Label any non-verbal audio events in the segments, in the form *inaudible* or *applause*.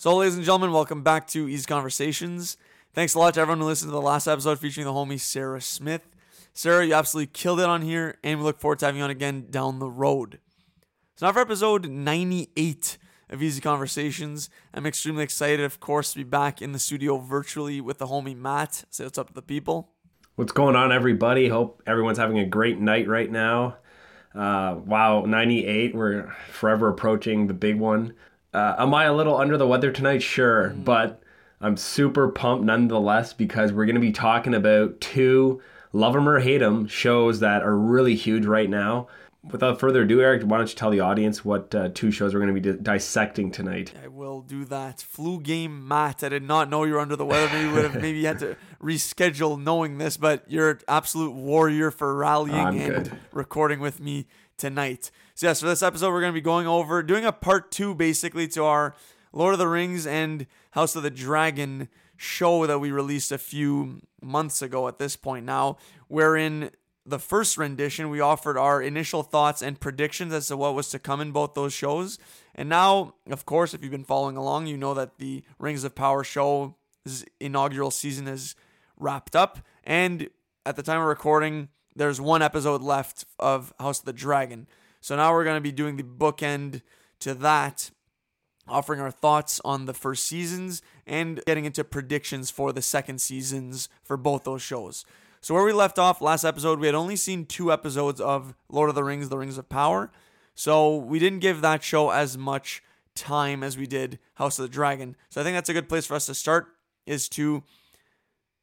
So, ladies and gentlemen, welcome back to Easy Conversations. Thanks a lot to everyone who listened to the last episode featuring the homie Sarah Smith. Sarah, you absolutely killed it on here, and we look forward to having you on again down the road. So, now for episode 98 of Easy Conversations, I'm extremely excited, of course, to be back in the studio virtually with the homie Matt. Say what's up to the people. What's going on, everybody? Hope everyone's having a great night right now. Uh, wow, 98. We're forever approaching the big one. Uh, am I a little under the weather tonight? Sure, mm. but I'm super pumped nonetheless because we're going to be talking about two love 'em or hate 'em shows that are really huge right now without further ado, Eric, why don't you tell the audience what uh, two shows we're going to be di- dissecting tonight? I will do that. Flu game, Matt. I did not know you were under the weather. Maybe would have *laughs* maybe had to reschedule knowing this, but you're an absolute warrior for rallying I'm and good. recording with me tonight. So yes, for this episode, we're going to be going over doing a part two, basically, to our Lord of the Rings and House of the Dragon show that we released a few months ago. At this point now, wherein the first rendition, we offered our initial thoughts and predictions as to what was to come in both those shows. And now, of course, if you've been following along, you know that the Rings of Power show's inaugural season is wrapped up. And at the time of recording, there's one episode left of House of the Dragon. So now we're going to be doing the bookend to that, offering our thoughts on the first seasons and getting into predictions for the second seasons for both those shows. So, where we left off last episode, we had only seen two episodes of Lord of the Rings, The Rings of Power. So, we didn't give that show as much time as we did House of the Dragon. So, I think that's a good place for us to start, is to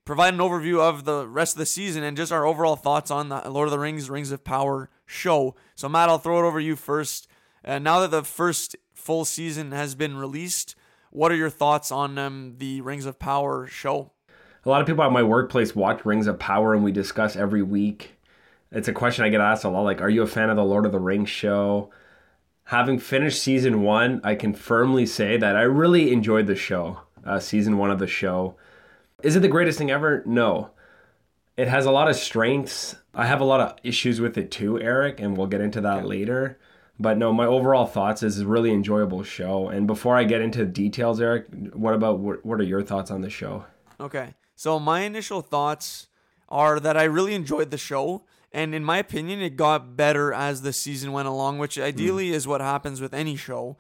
provide an overview of the rest of the season and just our overall thoughts on the Lord of the Rings, Rings of Power show. So, Matt, I'll throw it over you first. Uh, now that the first full season has been released, what are your thoughts on um, the Rings of Power show? a lot of people at my workplace watch Rings of Power and we discuss every week. It's a question I get asked a lot like, are you a fan of the Lord of the Rings show? Having finished season one, I can firmly say that I really enjoyed the show, uh, season one of the show. Is it the greatest thing ever? No. It has a lot of strengths. I have a lot of issues with it too, Eric, and we'll get into that okay. later. But no, my overall thoughts is a really enjoyable show. And before I get into details, Eric, what about what are your thoughts on the show? Okay. So my initial thoughts are that I really enjoyed the show. And in my opinion, it got better as the season went along, which ideally mm. is what happens with any show.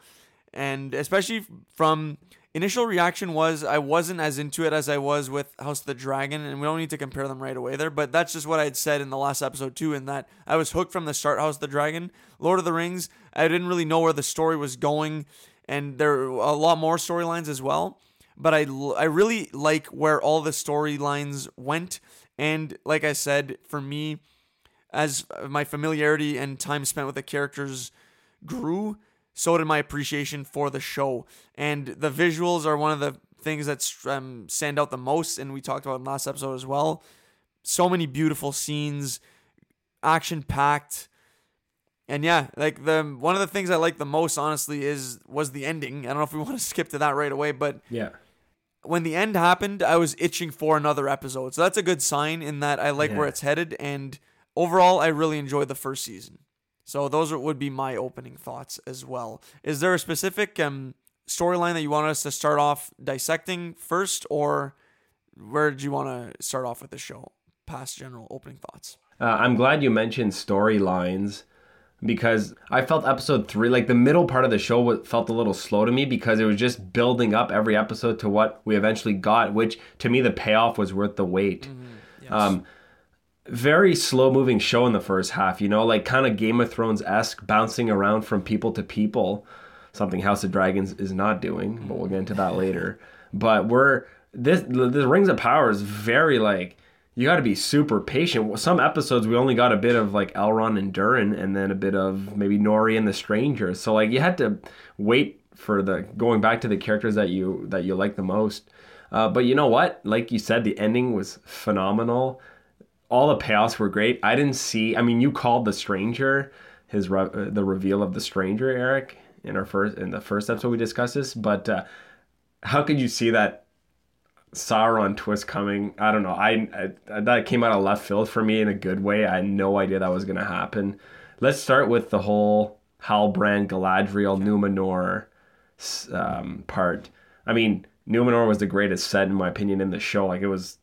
And especially from initial reaction was I wasn't as into it as I was with House of the Dragon, and we don't need to compare them right away there, but that's just what I had said in the last episode too, in that I was hooked from the start House of the Dragon. Lord of the Rings, I didn't really know where the story was going, and there are a lot more storylines as well but I, I really like where all the storylines went. And like I said, for me, as my familiarity and time spent with the characters grew, so did my appreciation for the show. And the visuals are one of the things that um, stand out the most, and we talked about in last episode as well. So many beautiful scenes, action packed. And yeah, like the one of the things I like the most, honestly, is was the ending. I don't know if we *laughs* want to skip to that right away, but yeah, when the end happened, I was itching for another episode. So that's a good sign in that I like yeah. where it's headed. And overall, I really enjoyed the first season. So those would be my opening thoughts as well. Is there a specific um, storyline that you want us to start off dissecting first, or where did you want to start off with the show? Past general opening thoughts. Uh, I'm glad you mentioned storylines because I felt episode three, like the middle part of the show, felt a little slow to me because it was just building up every episode to what we eventually got, which to me the payoff was worth the wait. Mm-hmm. Yes. Um, very slow moving show in the first half, you know, like kind of Game of Thrones esque, bouncing around from people to people, something House of Dragons is not doing, but we'll get into that later. *laughs* But we're this the Rings of Power is very like you got to be super patient. Some episodes we only got a bit of like Elrond and Durin, and then a bit of maybe Nori and the Stranger. So like you had to wait for the going back to the characters that you that you like the most. Uh, but you know what? Like you said, the ending was phenomenal. All the payoffs were great. I didn't see. I mean, you called the Stranger his re- uh, the reveal of the Stranger, Eric, in our first in the first episode we discussed this. But uh, how could you see that Sauron twist coming. I don't know. I, I, that came out of left field for me in a good way. I had no idea that was going to happen. Let's start with the whole Halbrand, Galadriel, Numenor um, part. I mean, Numenor was the greatest set in my opinion in the show. Like it was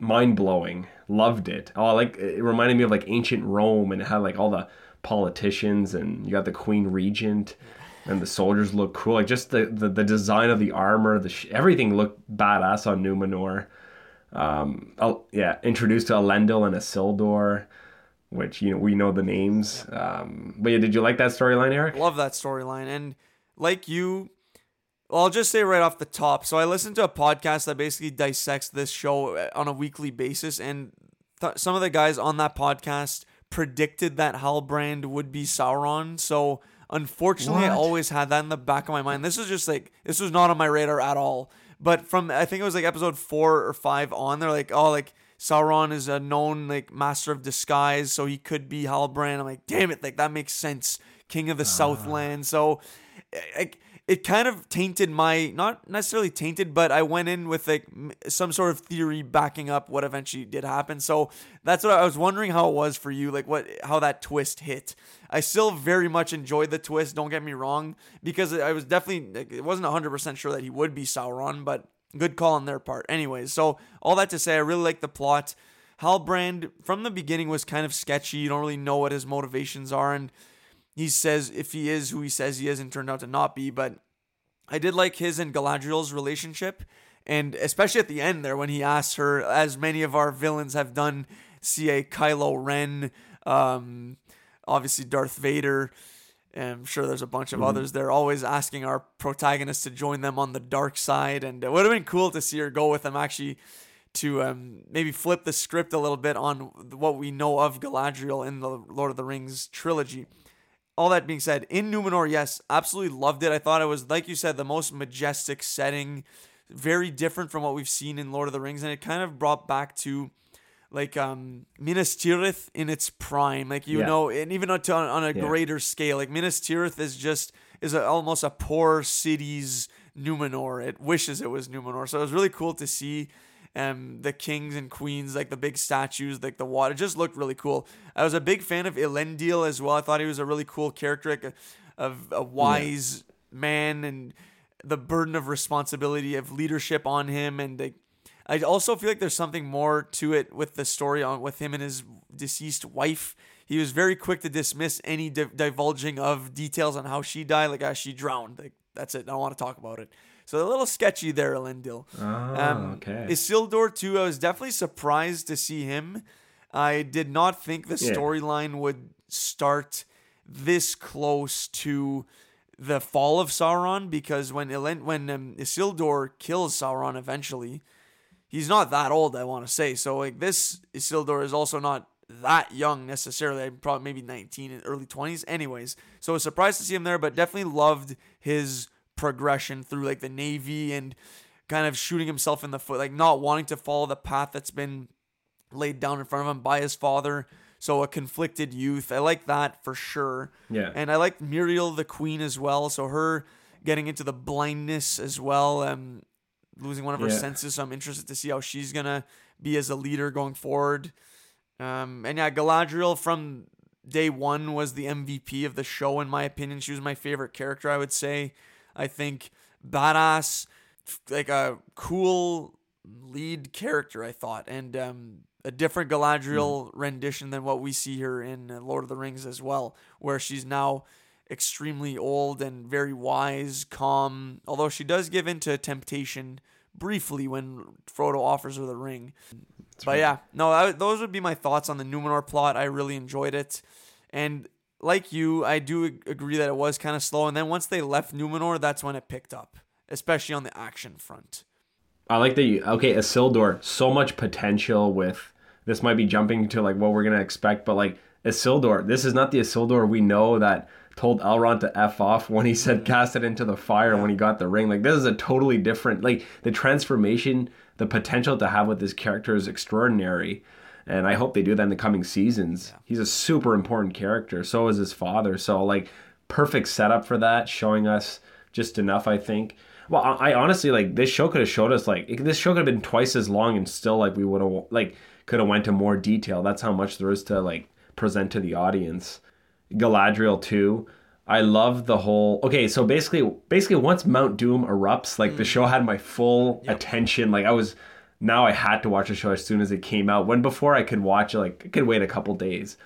mind blowing. Loved it. Oh, like it reminded me of like ancient Rome and it had like all the politicians and you got the Queen Regent and the soldiers look cool. Like just the the, the design of the armor, the sh- everything looked badass on Numenor. Um, oh, yeah, introduced to Elendil and Isildur, which you know we know the names. Um, but yeah, did you like that storyline, Eric? Love that storyline, and like you, well, I'll just say right off the top. So I listened to a podcast that basically dissects this show uh, on a weekly basis, and th- some of the guys on that podcast predicted that Halbrand would be Sauron. So unfortunately, what? I always had that in the back of my mind. This was just like this was not on my radar at all. But from I think it was like episode four or five on, they're like, oh, like Sauron is a known like master of disguise, so he could be Halbrand. I'm like, damn it, like that makes sense. King of the uh. Southland. So, like it kind of tainted my not necessarily tainted but i went in with like some sort of theory backing up what eventually did happen. So that's what i was wondering how it was for you like what how that twist hit. I still very much enjoyed the twist don't get me wrong because i was definitely it wasn't 100% sure that he would be sauron but good call on their part. Anyways so all that to say i really like the plot. Halbrand from the beginning was kind of sketchy. You don't really know what his motivations are and he says if he is who he says he is and turned out to not be. But I did like his and Galadriel's relationship. And especially at the end there when he asks her, as many of our villains have done, CA Kylo Ren, um, obviously Darth Vader. I'm sure there's a bunch of mm-hmm. others. They're always asking our protagonists to join them on the dark side, and it would have been cool to see her go with them actually to um, maybe flip the script a little bit on what we know of Galadriel in the Lord of the Rings trilogy all that being said, in Numenor, yes, absolutely loved it. I thought it was, like you said, the most majestic setting, very different from what we've seen in Lord of the Rings, and it kind of brought back to like um Minas Tirith in its prime, like you yeah. know, and even on, on a yeah. greater scale, like Minas Tirith is just is a, almost a poor city's Numenor. It wishes it was Numenor, so it was really cool to see um, the kings and queens, like the big statues, like the water, just looked really cool. I was a big fan of Elendil as well. I thought he was a really cool character, like a, of a wise yeah. man, and the burden of responsibility of leadership on him, and like, I also feel like there's something more to it with the story on with him and his deceased wife. He was very quick to dismiss any di- divulging of details on how she died, like how she drowned. Like that's it. I don't want to talk about it. So a little sketchy there, Elendil. Oh, um, okay. Isildur too. I was definitely surprised to see him. I did not think the storyline yeah. would start this close to the fall of Sauron because when Elend- when um, Isildur kills Sauron eventually, he's not that old. I want to say so. Like this Isildur is also not that young necessarily. i Probably maybe 19 in early 20s. Anyways, so I was surprised to see him there, but definitely loved his progression through like the Navy and kind of shooting himself in the foot, like not wanting to follow the path that's been laid down in front of him by his father. So a conflicted youth. I like that for sure. Yeah. And I like Miriel the Queen as well. So her getting into the blindness as well, um, losing one of her yeah. senses. So I'm interested to see how she's gonna be as a leader going forward. Um, and yeah, Galadriel from day one was the MVP of the show in my opinion. She was my favorite character, I would say. I think badass, like a cool lead character. I thought, and um, a different Galadriel mm. rendition than what we see her in Lord of the Rings as well, where she's now extremely old and very wise, calm. Although she does give in to temptation briefly when Frodo offers her the ring. That's but right. yeah, no, those would be my thoughts on the Numenor plot. I really enjoyed it, and like you, I do agree that it was kind of slow. And then once they left Numenor, that's when it picked up, especially on the action front. I like that you, okay, Isildur, so much potential with, this might be jumping to like what we're going to expect, but like Isildur, this is not the Isildur we know that told Elrond to F off when he said mm-hmm. cast it into the fire when he got the ring. Like this is a totally different, like the transformation, the potential to have with this character is extraordinary and I hope they do that in the coming seasons. Yeah. He's a super important character. So is his father. So like perfect setup for that, showing us just enough. I think. Well, I, I honestly like this show could have showed us like this show could have been twice as long and still like we would have like could have went to more detail. That's how much there is to like present to the audience. Galadriel too. I love the whole. Okay, so basically, basically, once Mount Doom erupts, like mm. the show had my full yep. attention. Like I was, now I had to watch the show as soon as it came out. When before I could watch it, like I could wait a couple days.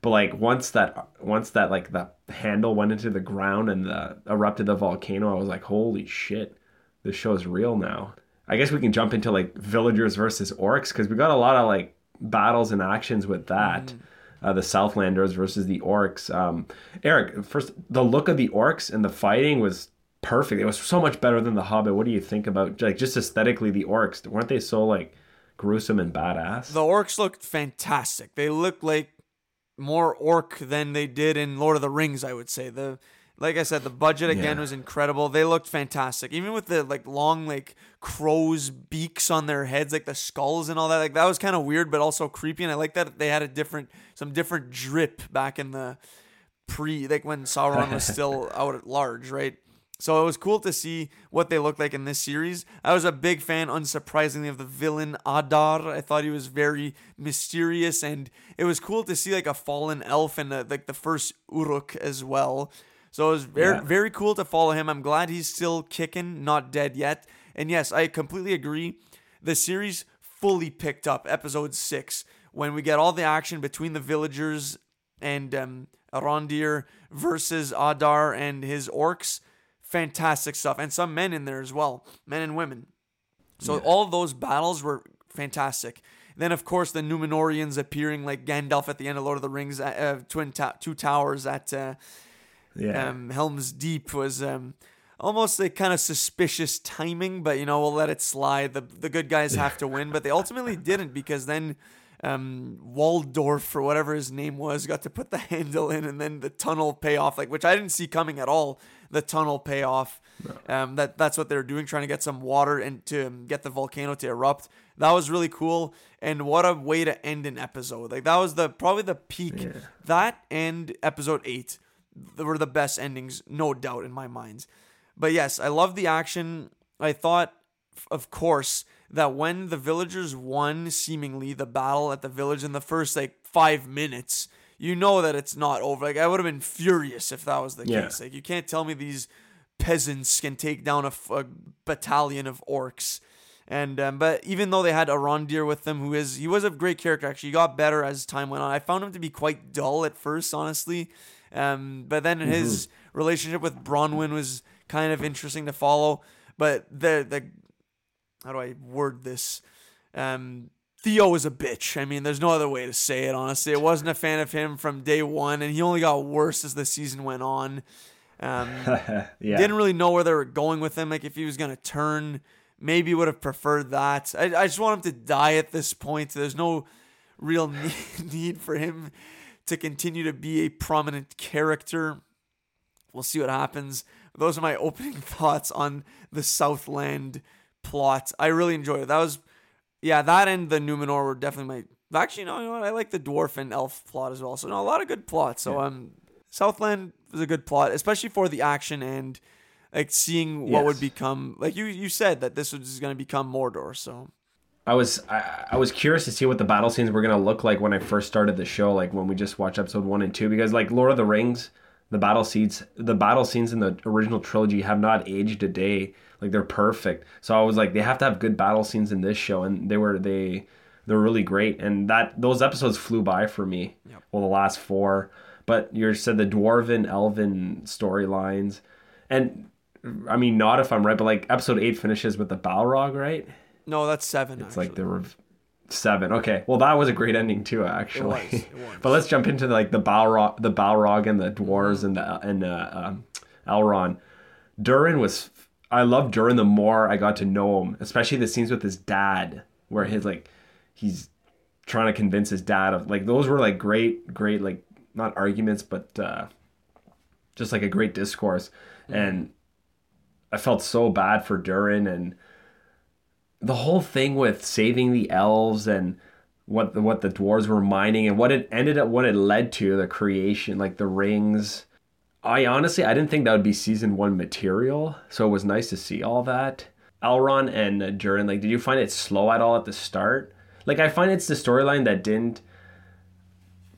But like once that, once that like the handle went into the ground and the erupted the volcano, I was like, holy shit, this show is real now. I guess we can jump into like villagers versus orcs because we got a lot of like battles and actions with that. Mm uh, the Southlanders versus the Orcs. Um, Eric, first, the look of the Orcs and the fighting was perfect. It was so much better than the Hobbit. What do you think about like just aesthetically the Orcs? Weren't they so like gruesome and badass? The Orcs looked fantastic. They looked like more orc than they did in Lord of the Rings. I would say the like I said, the budget again yeah. was incredible. They looked fantastic, even with the like long like crows beaks on their heads, like the skulls and all that. Like that was kind of weird, but also creepy. And I like that they had a different, some different drip back in the pre, like when Sauron was *laughs* still out at large, right? So it was cool to see what they looked like in this series. I was a big fan, unsurprisingly, of the villain Adar. I thought he was very mysterious, and it was cool to see like a fallen elf and a, like the first Uruk as well. So it was very yeah. very cool to follow him. I'm glad he's still kicking, not dead yet. And yes, I completely agree. The series fully picked up episode six when we get all the action between the villagers and um, Arondir versus Adar and his orcs. Fantastic stuff, and some men in there as well, men and women. So yeah. all those battles were fantastic. Then, of course, the Numenorians appearing like Gandalf at the end of Lord of the Rings, uh, uh Twin ta- Two Towers at uh, yeah. Um, Helm's Deep was um, almost a kind of suspicious timing, but you know we'll let it slide. The the good guys have to win, but they ultimately *laughs* didn't because then um, Waldorf or whatever his name was got to put the *laughs* handle in, and then the tunnel payoff, like which I didn't see coming at all. The tunnel payoff, no. um, that that's what they're doing, trying to get some water and to um, get the volcano to erupt. That was really cool, and what a way to end an episode! Like that was the probably the peak. Yeah. That and episode eight were the best endings, no doubt in my mind. But yes, I love the action. I thought, of course, that when the villagers won seemingly the battle at the village in the first like five minutes, you know that it's not over. Like I would have been furious if that was the yeah. case. Like you can't tell me these peasants can take down a, a battalion of orcs. And um, but even though they had Arondir with them, who is he was a great character actually, he got better as time went on. I found him to be quite dull at first, honestly. Um, but then mm-hmm. his relationship with Bronwyn was kind of interesting to follow. But the the how do I word this? Um, Theo was a bitch. I mean, there's no other way to say it. Honestly, I wasn't a fan of him from day one, and he only got worse as the season went on. Um, *laughs* yeah. Didn't really know where they were going with him. Like if he was gonna turn, maybe would have preferred that. I, I just want him to die at this point. There's no real *laughs* need, need for him to continue to be a prominent character. We'll see what happens. Those are my *laughs* opening thoughts on the Southland plot. I really enjoyed it. That was, yeah, that and the Numenor were definitely my. Actually, no, you know what? I like the dwarf and elf plot as well. So no, a lot of good plots. So yeah. um, Southland was a good plot, especially for the action and like seeing what yes. would become. Like you, you said that this was going to become Mordor. So I was I, I, was curious to see what the battle scenes were gonna look like when I first started the show, like when we just watched episode one and two, because like Lord of the Rings, the battle scenes the battle scenes in the original trilogy have not aged a day. Like they're perfect. So I was like, they have to have good battle scenes in this show, and they were they they're really great. And that those episodes flew by for me. Yep. Well, the last four, but you said the dwarven elven storylines, and I mean not if I'm right, but like episode eight finishes with the Balrog, right? No, that's seven. It's actually. like there were seven. Okay, well that was a great ending too, actually. It was, it *laughs* was. but let's jump into like the Balrog, the Balrog, and the dwarves and the and uh, um, Elrond. Durin was. I love Durin the more I got to know him, especially the scenes with his dad, where his like, he's trying to convince his dad of like those were like great, great like not arguments, but uh, just like a great discourse, mm-hmm. and I felt so bad for Durin and the whole thing with saving the elves and what the, what the dwarves were mining and what it ended up what it led to the creation like the rings. I honestly i didn't think that would be season one material so it was nice to see all that. Elrond and Durin, like did you find it slow at all at the start? Like i find it's the storyline that didn't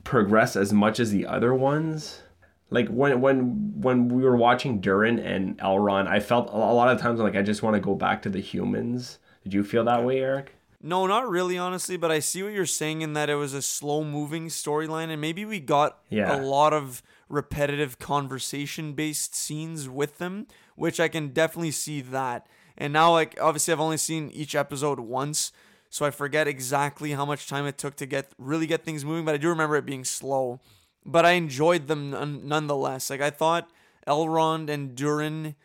progress as much as the other ones. Like when when when we were watching Durin and Elrond, I felt a lot of times like I just want to go back to the humans. Did you feel that way, Eric? No, not really, honestly. But I see what you're saying in that it was a slow moving storyline, and maybe we got yeah. a lot of repetitive conversation based scenes with them, which I can definitely see that. And now, like, obviously, I've only seen each episode once, so I forget exactly how much time it took to get really get things moving. But I do remember it being slow. But I enjoyed them nonetheless. Like I thought, Elrond and Durin's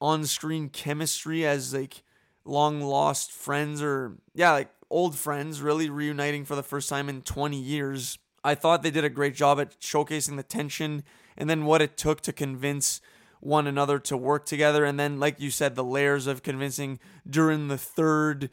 on-screen chemistry as like long lost friends or yeah, like old friends, really reuniting for the first time in 20 years. I thought they did a great job at showcasing the tension and then what it took to convince one another to work together. And then, like you said, the layers of convincing Durin the third,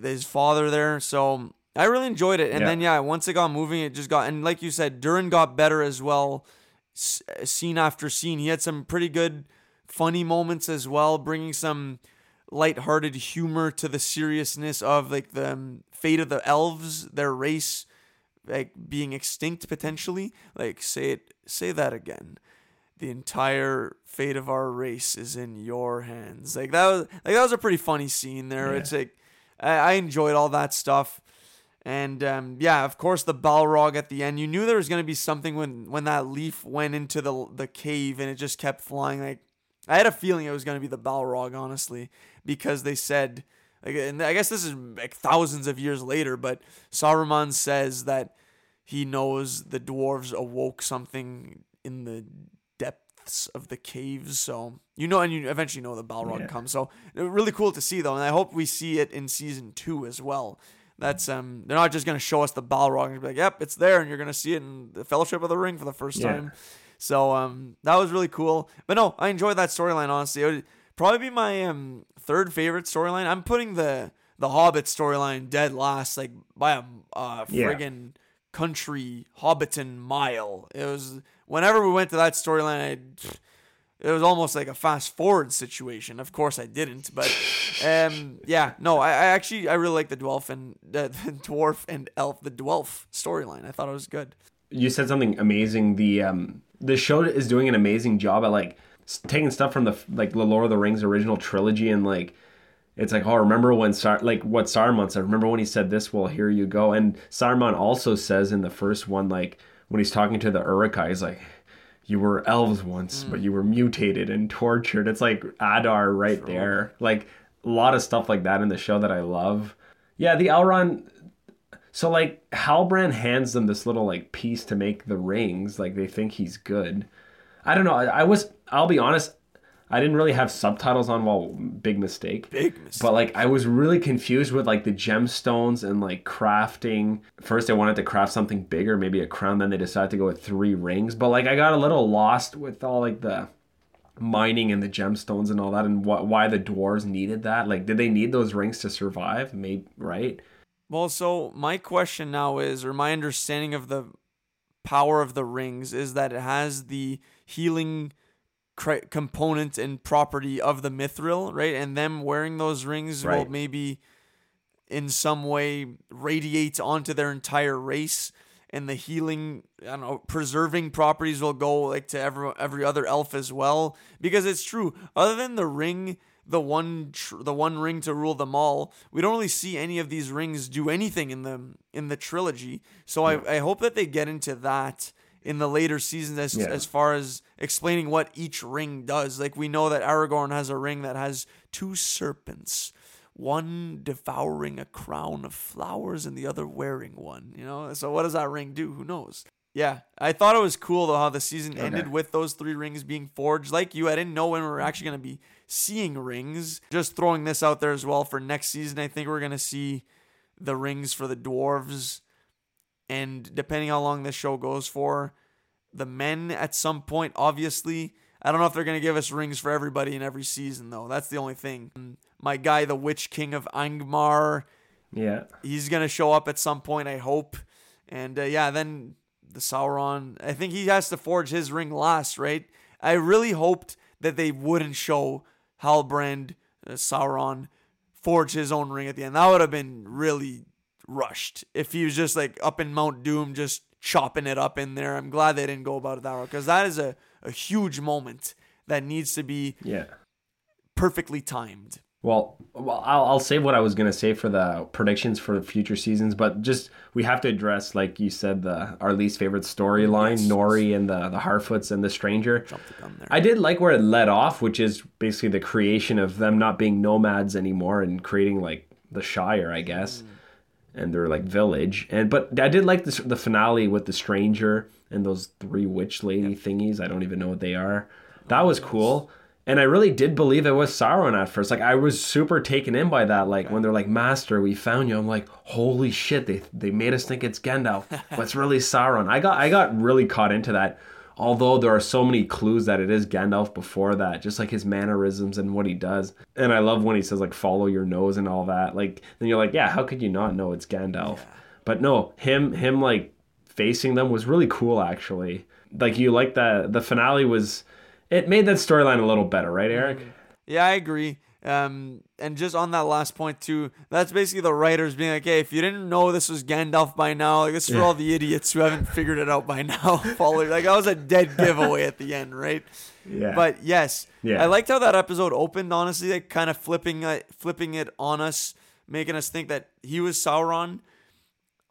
his father there. So I really enjoyed it. And yeah. then, yeah, once it got moving, it just got, and like you said, Durin got better as well, scene after scene. He had some pretty good, funny moments as well, bringing some lighthearted humor to the seriousness of like the um, fate of the elves, their race like being extinct potentially. Like say it say that again. The entire fate of our race is in your hands. Like that was like that was a pretty funny scene there. Yeah. It's like I, I enjoyed all that stuff. And um, yeah, of course, the Balrog at the end. You knew there was going to be something when when that leaf went into the the cave and it just kept flying. Like I had a feeling it was going to be the Balrog, honestly, because they said, and I guess this is like thousands of years later, but Saruman says that he knows the dwarves awoke something in the depths of the caves. So you know, and you eventually know the Balrog yeah. comes. So really cool to see though, and I hope we see it in season two as well. That's um, they're not just gonna show us the Balrog and be like, "Yep, it's there," and you're gonna see it in the Fellowship of the Ring for the first yeah. time. So um, that was really cool. But no, I enjoyed that storyline. Honestly, it would probably be my um third favorite storyline. I'm putting the the Hobbit storyline dead last, like by a uh, friggin' yeah. country Hobbiton mile. It was whenever we went to that storyline, it was almost like a fast forward situation. Of course, I didn't, but um, yeah, no, I, I actually I really like the dwarf and uh, *laughs* the dwarf and elf, the dwarf storyline. I thought it was good. You said something amazing. The um, the show is doing an amazing job at like taking stuff from the like the Lord of the Rings original trilogy and like it's like oh remember when Sar- like what Saruman said? Remember when he said this? Well here you go. And Saruman also says in the first one like when he's talking to the Uruk-hai he's like you were elves once mm. but you were mutated and tortured. It's like Adar right sure. there. Like a lot of stuff like that in the show that I love. Yeah the Elrond so like Halbrand hands them this little like piece to make the rings. Like they think he's good. I don't know. I, I was. I'll be honest. I didn't really have subtitles on. Well, big mistake. Big mistake. But like I was really confused with like the gemstones and like crafting. First, they wanted to craft something bigger, maybe a crown. Then they decided to go with three rings. But like I got a little lost with all like the mining and the gemstones and all that, and wh- why the dwarves needed that. Like, did they need those rings to survive? Maybe right. Well, so my question now is, or my understanding of the power of the rings is that it has the healing component and property of the mithril, right? And them wearing those rings right. will maybe in some way radiate onto their entire race and the healing I don't know preserving properties will go like to every every other elf as well because it's true other than the ring the one tr- the one ring to rule them all. We don't really see any of these rings do anything in the in the trilogy. So yeah. I, I hope that they get into that in the later seasons as yeah. as far as explaining what each ring does. Like we know that Aragorn has a ring that has two serpents, one devouring a crown of flowers and the other wearing one, you know? So what does that ring do? Who knows? Yeah, I thought it was cool though how the season okay. ended with those three rings being forged. Like you, I didn't know when we were actually going to be seeing rings. Just throwing this out there as well for next season. I think we're going to see the rings for the dwarves. And depending how long this show goes for, the men at some point, obviously. I don't know if they're going to give us rings for everybody in every season, though. That's the only thing. My guy, the Witch King of Angmar. Yeah. He's going to show up at some point, I hope. And uh, yeah, then the Sauron. I think he has to forge his ring last, right? I really hoped that they wouldn't show Halbrand, uh, Sauron, forge his own ring at the end. That would have been really rushed if he was just like up in Mount Doom, just chopping it up in there. I'm glad they didn't go about it that way because that is a, a huge moment that needs to be yeah perfectly timed. Well, well, I'll, I'll save what I was gonna say for the predictions for future seasons, but just we have to address, like you said, the our least favorite storyline, yes. Nori and the the Harfoots and the Stranger. The I did like where it led off, which is basically the creation of them not being nomads anymore and creating like the Shire, I guess, mm. and their like village. And but I did like the the finale with the Stranger and those three witch lady yep. thingies. I don't even know what they are. That was cool and I really did believe it was Sauron at first. Like I was super taken in by that. Like when they're like, "Master, we found you," I'm like, "Holy shit!" They they made us think it's Gandalf, *laughs* but it's really Sauron. I got I got really caught into that. Although there are so many clues that it is Gandalf before that, just like his mannerisms and what he does. And I love when he says like "follow your nose" and all that. Like then you're like, yeah, how could you not know it's Gandalf? Yeah. But no, him him like facing them was really cool actually. Like you like that the finale was it made that storyline a little better, right, Eric? Mm-hmm. Yeah, I agree. Um, and just on that last point too, that's basically the writers being like, "Hey, if you didn't know this was Gandalf by now, like this is for yeah. all the idiots who haven't figured it out by now." *laughs* Follow like that was a dead *laughs* giveaway at the end, right? Yeah. But yes, yeah. I liked how that episode opened. Honestly, like kind of flipping, uh, flipping it on us, making us think that he was Sauron.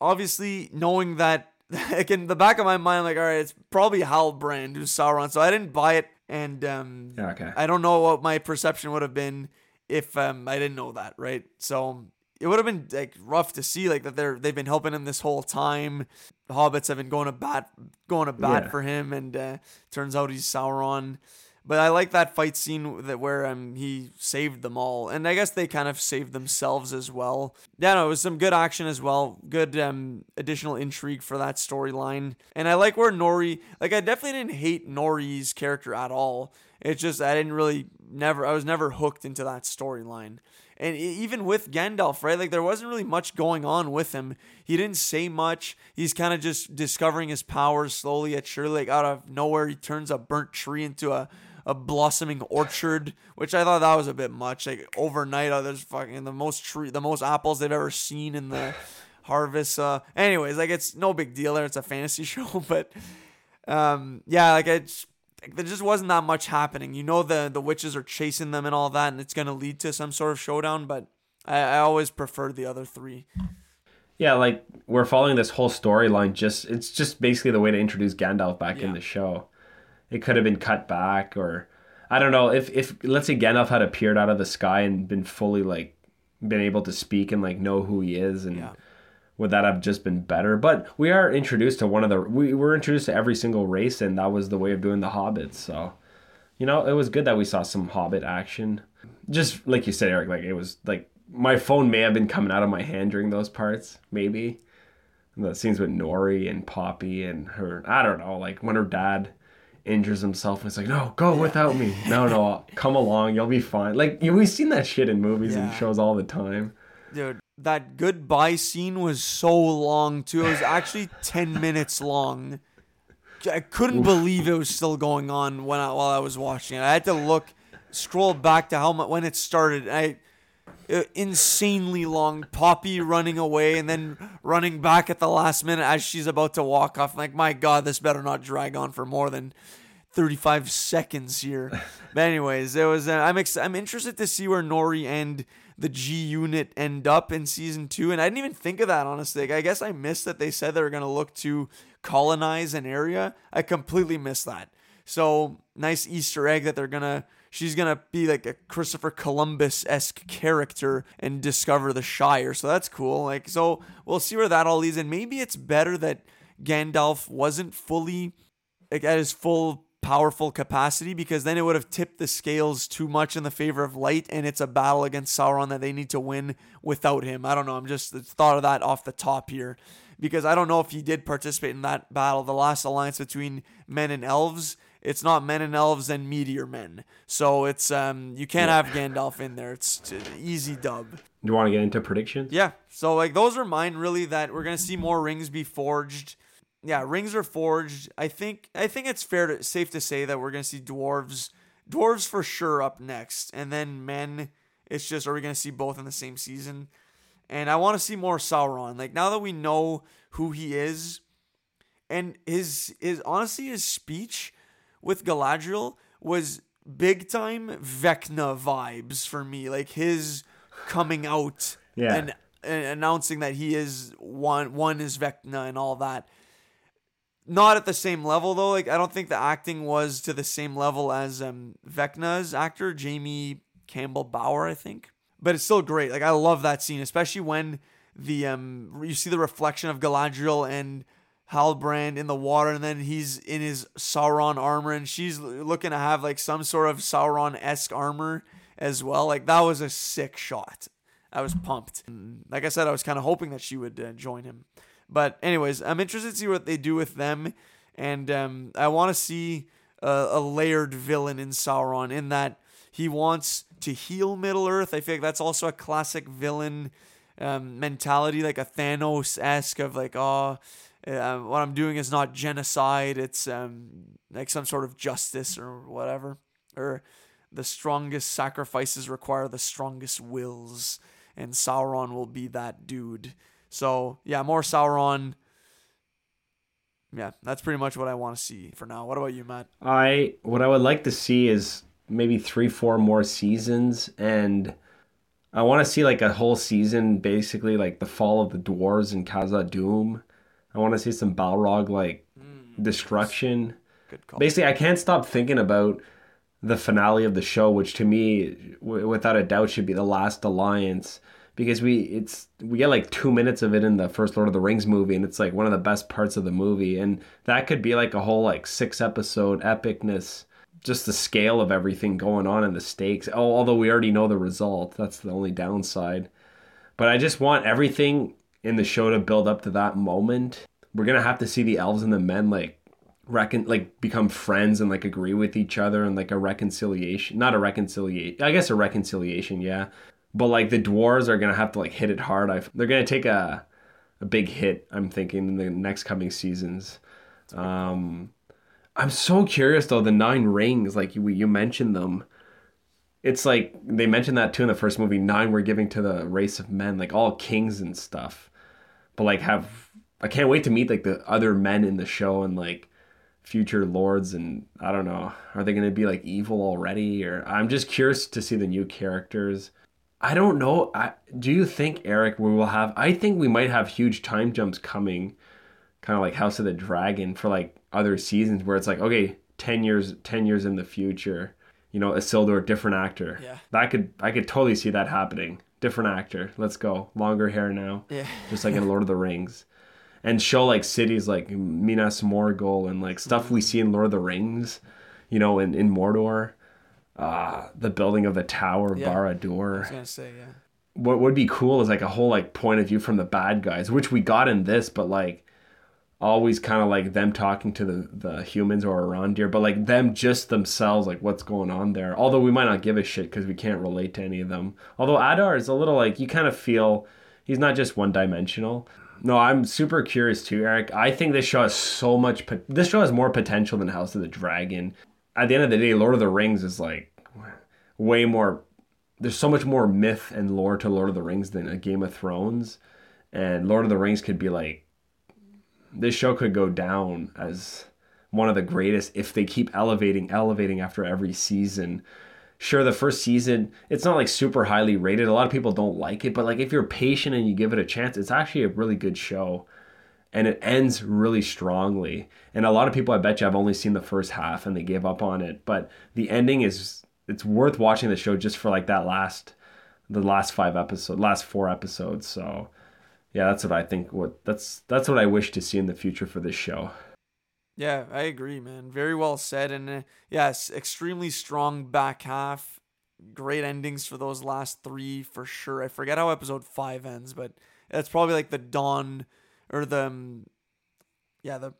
Obviously, knowing that, *laughs* like in the back of my mind, like, all right, it's probably Halbrand who's Sauron. So I didn't buy it and um, okay. I don't know what my perception would have been if um, I didn't know that, right? So it would have been like rough to see like that they're they've been helping him this whole time. The hobbits have been going to bat going to bat yeah. for him, and uh, turns out he's Sauron. But I like that fight scene that where um he saved them all, and I guess they kind of saved themselves as well. Yeah, no, it was some good action as well, good um additional intrigue for that storyline, and I like where Nori, like I definitely didn't hate Nori's character at all. It's just I didn't really never I was never hooked into that storyline. And even with Gandalf, right? Like there wasn't really much going on with him. He didn't say much. He's kind of just discovering his powers slowly at surely. Like out of nowhere, he turns a burnt tree into a a blossoming orchard, which I thought that was a bit much. Like overnight, oh, there's fucking the most tree, the most apples they've ever seen in the harvest. Uh, anyways, like it's no big deal there. It's a fantasy *laughs* show, but um, yeah, like it's there just wasn't that much happening. You know the the witches are chasing them and all that, and it's gonna lead to some sort of showdown. But I, I always preferred the other three. Yeah, like we're following this whole storyline. Just it's just basically the way to introduce Gandalf back yeah. in the show it could have been cut back or I don't know if if let's say Gandalf had appeared out of the sky and been fully like been able to speak and like know who he is and yeah. would that have just been better? But we are introduced to one of the we were introduced to every single race and that was the way of doing the hobbits. So you know, it was good that we saw some hobbit action. Just like you said, Eric, like it was like my phone may have been coming out of my hand during those parts, maybe. The scenes with Nori and Poppy and her I don't know, like when her dad injures himself and it's like, no, go yeah. without me. No, no, *laughs* come along. You'll be fine. Like, you we've seen that shit in movies yeah. and shows all the time. Dude, that goodbye scene was so long, too. It was actually 10 minutes long. I couldn't believe it was still going on when I, while I was watching it. I had to look, scroll back to how much, when it started. I insanely long poppy running away and then running back at the last minute as she's about to walk off. Like my god this better not drag on for more than 35 seconds here. *laughs* But anyways it was uh, i'm ex- i'm interested to see where nori and the g unit end up in season 2 and i didn't even think of that honestly. Like, i guess i missed that they said they were going to look to colonize an area. I completely missed that. So nice easter egg that they're going to she's gonna be like a Christopher Columbus esque character and discover the Shire. So that's cool. Like, so we'll see where that all leads. And maybe it's better that Gandalf wasn't fully like, at his full powerful capacity because then it would have tipped the scales too much in the favor of light and it's a battle against Sauron that they need to win without him. I don't know. I'm just thought of that off the top here because I don't know if he did participate in that battle, the last alliance between men and elves it's not men and elves and meteor men. So it's um you can't yeah. have Gandalf in there. It's an easy dub. Do you want to get into predictions? Yeah. So like those are mine really that we're gonna see more rings be forged. Yeah, rings are forged. I think I think it's fair to safe to say that we're gonna see dwarves dwarves for sure up next, and then men. It's just are we gonna see both in the same season? And I want to see more Sauron. Like now that we know who he is, and his his honestly his speech with Galadriel was big time Vecna vibes for me. Like his coming out Yeah. and, and announcing that he is one one is Vecna and all that. Not at the same level though. Like I don't think the acting was to the same level as um Vecna's actor Jamie Campbell Bower. I think, but it's still great. Like I love that scene, especially when the um you see the reflection of Galadriel and Halbrand in the water, and then he's in his Sauron armor, and she's looking to have like some sort of Sauron esque armor as well. Like that was a sick shot. I was pumped. Like I said, I was kind of hoping that she would uh, join him. But anyways, I'm interested to see what they do with them, and um, I want to see a, a layered villain in Sauron in that he wants to heal Middle Earth. I feel like that's also a classic villain um, mentality, like a Thanos esque of like, oh, uh, what I'm doing is not genocide. It's um, like some sort of justice or whatever. Or the strongest sacrifices require the strongest wills, and Sauron will be that dude. So yeah, more Sauron. Yeah, that's pretty much what I want to see for now. What about you, Matt? I what I would like to see is maybe three, four more seasons, and I want to see like a whole season, basically like the fall of the dwarves in Khazad-dûm. I want to see some Balrog like mm, destruction. Good call. Basically, I can't stop thinking about the finale of the show, which to me, w- without a doubt, should be the last alliance because we it's we get like two minutes of it in the first Lord of the Rings movie, and it's like one of the best parts of the movie, and that could be like a whole like six episode epicness. Just the scale of everything going on and the stakes. Oh, although we already know the result, that's the only downside. But I just want everything in the show to build up to that moment. We're gonna have to see the elves and the men like recon like become friends and like agree with each other and like a reconciliation not a reconciliation i guess a reconciliation yeah. But like the dwarves are gonna have to like hit it hard. I, they're gonna take a a big hit i'm thinking in the next coming seasons. Um i'm so curious though the nine rings like you, you mentioned them. It's like they mentioned that too in the first movie nine we're giving to the race of men like all kings and stuff. But like have i can't wait to meet like the other men in the show and like future lords and I don't know, are they going to be like evil already or I'm just curious to see the new characters. I don't know. I do you think Eric we will have I think we might have huge time jumps coming kind of like House of the Dragon for like other seasons where it's like okay, 10 years 10 years in the future, you know, Isildur different actor. Yeah. That could I could totally see that happening. Different actor. Let's go. Longer hair now. Yeah. Just like in Lord of the Rings and show like cities like Minas Morgul and like stuff we see in Lord of the Rings, you know, in, in Mordor. Uh, the building of the Tower of Yeah. Barad-dûr. was gonna say yeah. What would be cool is like a whole like point of view from the bad guys, which we got in this, but like always kind of like them talking to the the humans or around here, but like them just themselves, like what's going on there. Although we might not give a shit because we can't relate to any of them. Although Adar is a little like you kind of feel he's not just one dimensional. No, I'm super curious too, Eric. I think this show has so much. pot- This show has more potential than House of the Dragon. At the end of the day, Lord of the Rings is like way more. There's so much more myth and lore to Lord of the Rings than a Game of Thrones, and Lord of the Rings could be like. This show could go down as one of the greatest if they keep elevating, elevating after every season sure the first season it's not like super highly rated. A lot of people don't like it but like if you're patient and you give it a chance it's actually a really good show. And it ends really strongly. And a lot of people i bet you have only seen the first half and they gave up on it. But the ending is it's worth watching the show just for like that last the last five episodes last four episodes. So yeah that's what i think what that's that's what i wish to see in the future for this show Yeah, I agree, man. Very well said. And uh, yes, extremely strong back half. Great endings for those last three for sure. I forget how episode five ends, but that's probably like the dawn or the, um, yeah, the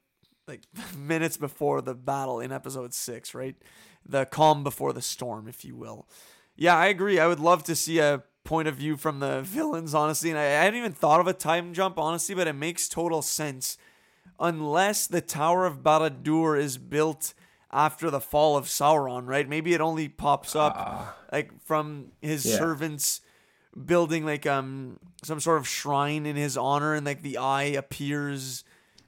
like *laughs* minutes before the battle in episode six, right? The calm before the storm, if you will. Yeah, I agree. I would love to see a point of view from the *laughs* villains, honestly. And I, I hadn't even thought of a time jump, honestly, but it makes total sense unless the Tower of Barad-dûr is built after the fall of Sauron, right? Maybe it only pops up like from his Yeah. servants building like um some sort of shrine in his honor and like the eye appears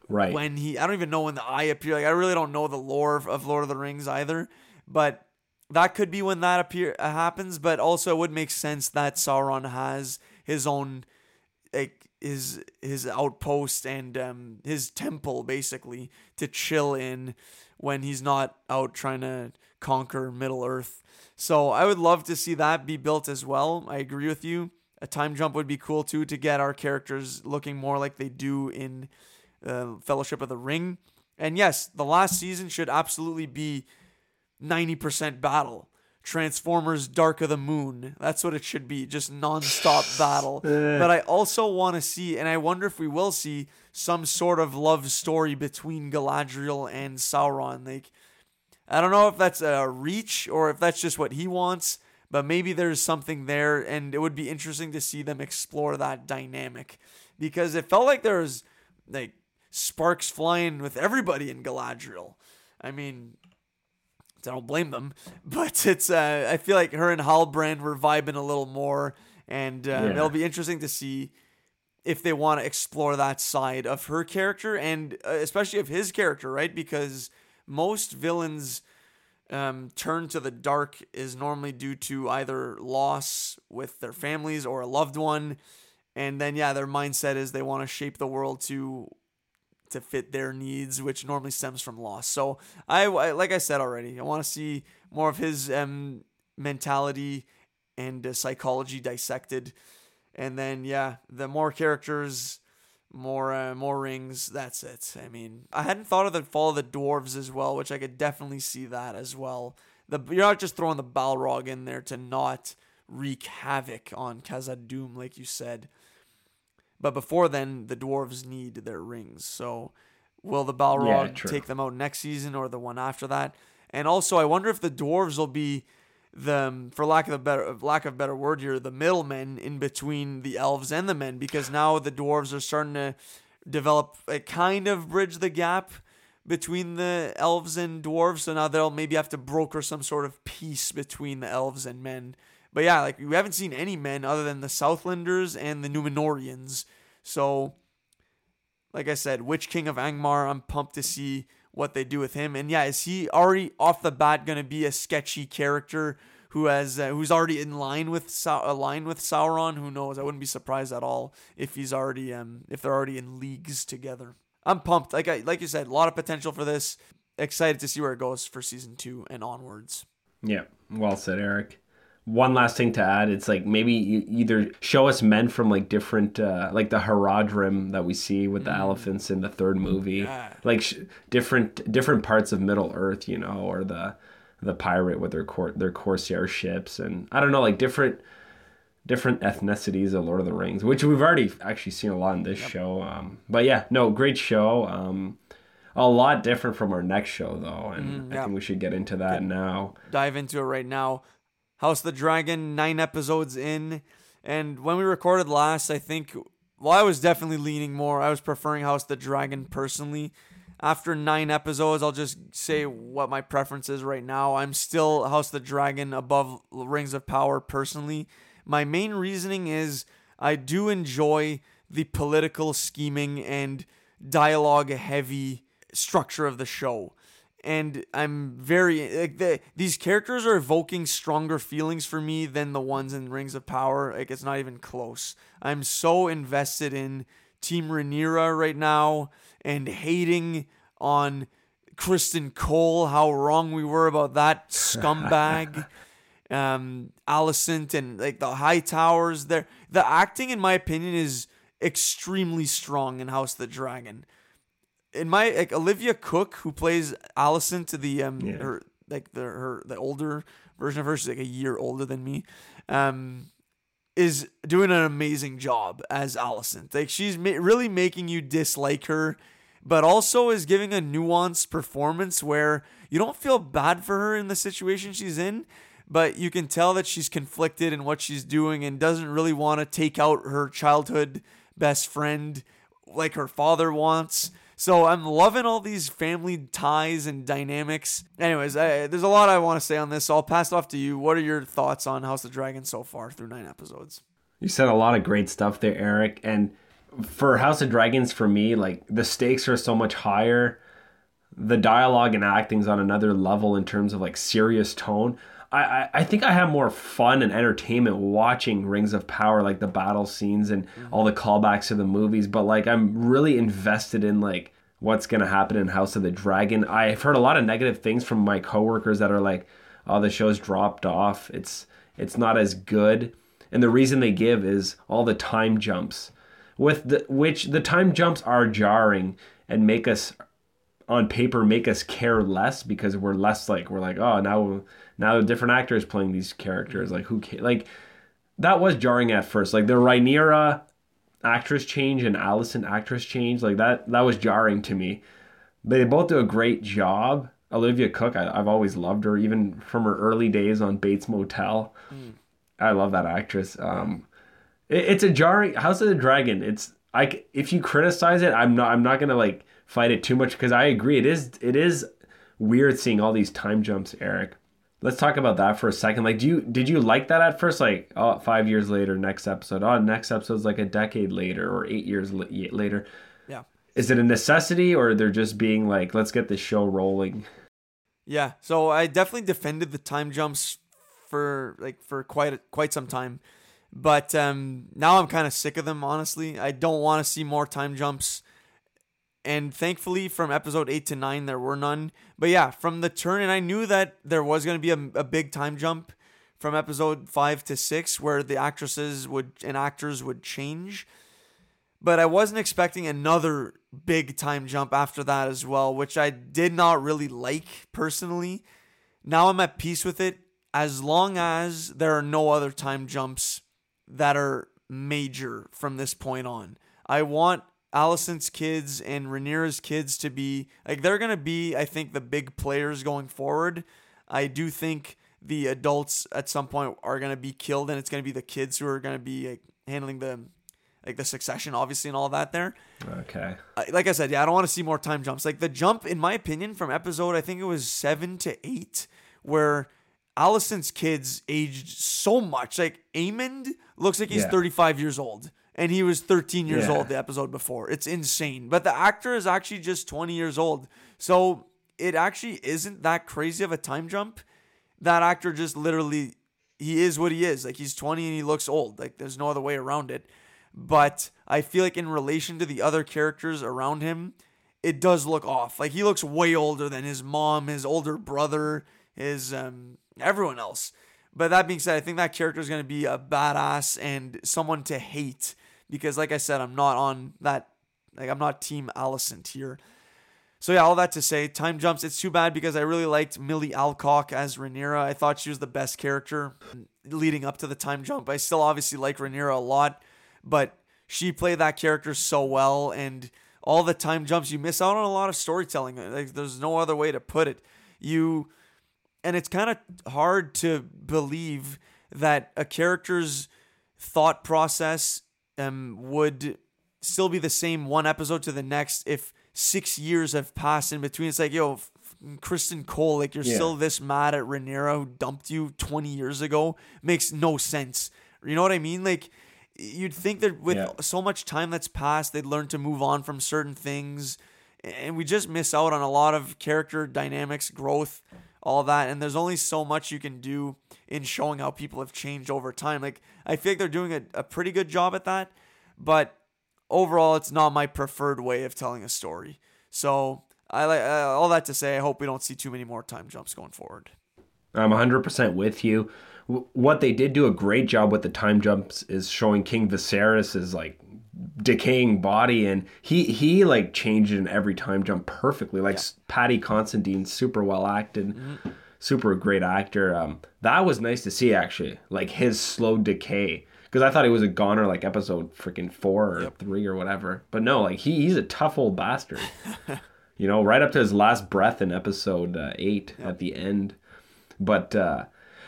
Right. When he, I don't even know when the eye appear. Like I really don't know the lore of Lord of the Rings either, but that could be when that appear uh, happens. But also, it would make sense that Sauron has his own, his his outpost and um, his temple basically to chill in when he's not out trying to conquer Middle Earth. So I would love to see that be built as well. I agree with you. A time jump would be cool too to get our characters looking more like they do in uh, Fellowship of the Ring. And yes, the last season should absolutely be 90% battle. Transformers Dark of the Moon. That's what it should be, just non-stop *sighs* battle. but I also want to see and I wonder if we will see some sort of love story between Galadriel and Sauron. Like I don't know if that's a reach or if that's just what he wants, but maybe there's something there and it would be interesting to see them explore that dynamic because it felt like there was like sparks flying with everybody in Galadriel. I mean, I don't blame them, *laughs* but it's uh, I feel like her and Halbrand were vibing a little more, and uh, yeah. it'll be interesting to see if they want to explore that side of her character and uh, especially of his character, right? Because most villains um, turn to the dark is normally due to either loss with their families or a loved one, and then yeah, their mindset is they want to shape the world to to fit their needs, which normally stems from loss. So I, I like I said already, I want to see more of his um, mentality and uh, psychology dissected, and then yeah, the more characters, more uh, more rings. That's it. I mean, I hadn't thought of the fall of the dwarves as well, which I could definitely see that as well. The you're not just throwing the Balrog in there to not wreak havoc on Khazad-dûm, like you said. But before then, the dwarves need their rings. So will the Balrog yeah, take them out next season or the one after that? And also, I wonder if the dwarves will be the, for lack of a better lack of better word here, the middlemen in between the elves and the men, because now the dwarves are starting to develop a kind of bridge the gap between the elves and dwarves. So now they'll maybe have to broker some sort of peace between the elves and men but yeah, like we haven't seen any men other than the Southlanders and the Numenorians. So, like I said, Witch King of Angmar, I'm pumped to see what they do with him. And yeah, is he already off the bat going to be a sketchy character who has uh, who's already in line with line with Sauron? Who knows? I wouldn't be surprised at all if he's already um if they're already in leagues together. I'm pumped. Like I like you said, a lot of potential for this. Excited to see where it goes for season two and onwards. Yeah, well said, Eric one last thing to add it's like maybe you either show us men from like different uh like the Haradrim that we see with the mm. elephants in the third movie yeah. like sh- different different parts of middle earth you know or the the pirate with their court their corsair ships and i don't know like different different ethnicities of lord of the rings which we've already actually seen a lot in this yep. show um but yeah no great show um a lot different from our next show though and mm, i think we should get into that now dive into it right now House the Dragon, nine episodes in. And when we recorded last, I think, well, I was definitely leaning more. I was preferring House the Dragon personally. After nine episodes, I'll just say what my preference is right now. I'm still House the Dragon above Rings of Power personally. My main reasoning is I do enjoy the political scheming and dialogue heavy structure of the show and I'm very like the, these characters are evoking stronger feelings for me than the ones in Rings of Power. Like it's not even close. I'm so invested in Team Rhaenyra right now and hating on Criston Cole. How wrong we were about that scumbag. *laughs* um, Alicent and like the High Towers. There, the acting, in my opinion, is extremely strong in House of the Dragon in my like Olivia Cooke, who plays Alicent to the um yeah. her like the her the older version of her, she's like a year older than me, um, is doing an amazing job as Alicent. Like she's ma- really making you dislike her, but also is giving a nuanced performance where you don't feel bad for her in the situation she's in. But you can tell that she's conflicted in what she's doing and doesn't really want to take out her childhood best friend like her father wants. So I'm loving all these family ties and dynamics. Anyways, I, there's a lot I want to say on this, so I'll pass off to you. What are your thoughts on House of Dragon so far through nine episodes? You said a lot of great stuff there, Eric. And for House of Dragons, for me, like the stakes are so much higher. The dialogue and acting's on another level in terms of like serious tone. I, I, I think I have more fun and entertainment watching Rings of Power, like the battle scenes and mm-hmm. all the callbacks to the movies. But like, I'm really invested in like what's gonna happen in House of the Dragon. I've heard a lot of negative things from my coworkers that are like, "Oh, the show's dropped off. It's it's not as good." And the reason they give is all the time jumps, with the which the time jumps are jarring and make us on paper make us care less because we're less like we're like oh now now a different actors playing these characters like who cares? like that was jarring at first. Like the Rhaenyra actress change and Alicent actress change like that that was jarring to me. But they both do a great job. Olivia Cooke I, have always loved her even from her early days on Bates Motel. Mm. I love that actress. Um it, it's a jarring House of the Dragon it's I if you criticize it I'm not I'm not gonna like fight it too much because I agree it is it is weird seeing all these time jumps Eric let's talk about that for a second. Like, do you did you like that at first? Like, oh, five years later, next episode. Oh, next episode's like a decade later or eight years later. Yeah. Is it a necessity or they're just being like, let's get this show rolling? Yeah. So I definitely defended the time jumps for like for quite quite some time, but um, now I'm kind of sick of them. Honestly, I don't want to see more time jumps and thankfully from episode 8 to 9 there were none. But yeah from the turn and i knew that there was going to be a, a big time jump from episode 5 to 6 where the actresses would and actors would change. But i wasn't expecting another big time jump after that as well which i did not really like personally. Now i'm at peace with it as long as there are no other time jumps that are major from this point on. I want Alicent's kids and Rhaenyra's kids to be like they're gonna be, I think, the big players going forward. I do think the adults at some point are gonna be killed, and it's gonna be the kids who are gonna be like, handling the like the succession, obviously, and all that there. Okay. Like I said, yeah, I don't want to see more time jumps. Like the jump, in my opinion, from episode I think it was seven to eight, where Alicent's kids aged so much. Like Aemond looks like he's yeah. 35 years old and he was 13 years yeah. old the episode before. It's insane. But the actor is actually just 20 years old. So it actually isn't that crazy of a time jump. That actor just literally he is what he is. Like he's 20 and he looks old. Like there's no other way around it. But I feel like in relation to the other characters around him, it does look off. Like he looks way older than his mom, his older brother, his um everyone else. But that being said, I think that character is going to be a badass and someone to hate because, like I said, I'm not on that. Like I'm not Team Alicent here. So yeah, all that to say, time jumps. It's too bad because I really liked Millie Alcock as Rhaenyra. I thought she was the best character leading up to the time jump. I still obviously like Rhaenyra a lot, but she played that character so well, and all the time jumps, you miss out on a lot of storytelling. Like there's no other way to put it. You and it's kind of hard to believe that a character's thought process um, would still be the same one episode to the next if six years have passed in between. It's like, yo, Criston Cole, like you're yeah. still this mad at Rhaenyra who dumped you 20 years ago. Makes no sense. You know what I mean? Like, you'd think that with yeah. so much time that's passed, they'd learn to move on from certain things. And we just miss out on a lot of character dynamics, growth all that. And there's only so much you can do in showing how people have changed over time. Like, I feel like they're doing a, a pretty good job at that. But overall, it's not my preferred way of telling a story. So, I like uh, all that to say, I hope we don't see too many more time jumps going forward. I'm 100% with you. What they did do a great job with the time jumps is showing King Viserys is like decaying body and he he like changed in every time jump perfectly like yeah. paddy considine super well acted mm-hmm. super great actor um that was nice to see actually like his slow decay because i thought he was a goner like episode freaking four or yep. three or whatever but no like he, he's a tough old bastard *laughs* you know right up to his last breath in episode uh, eight yep. at the end but uh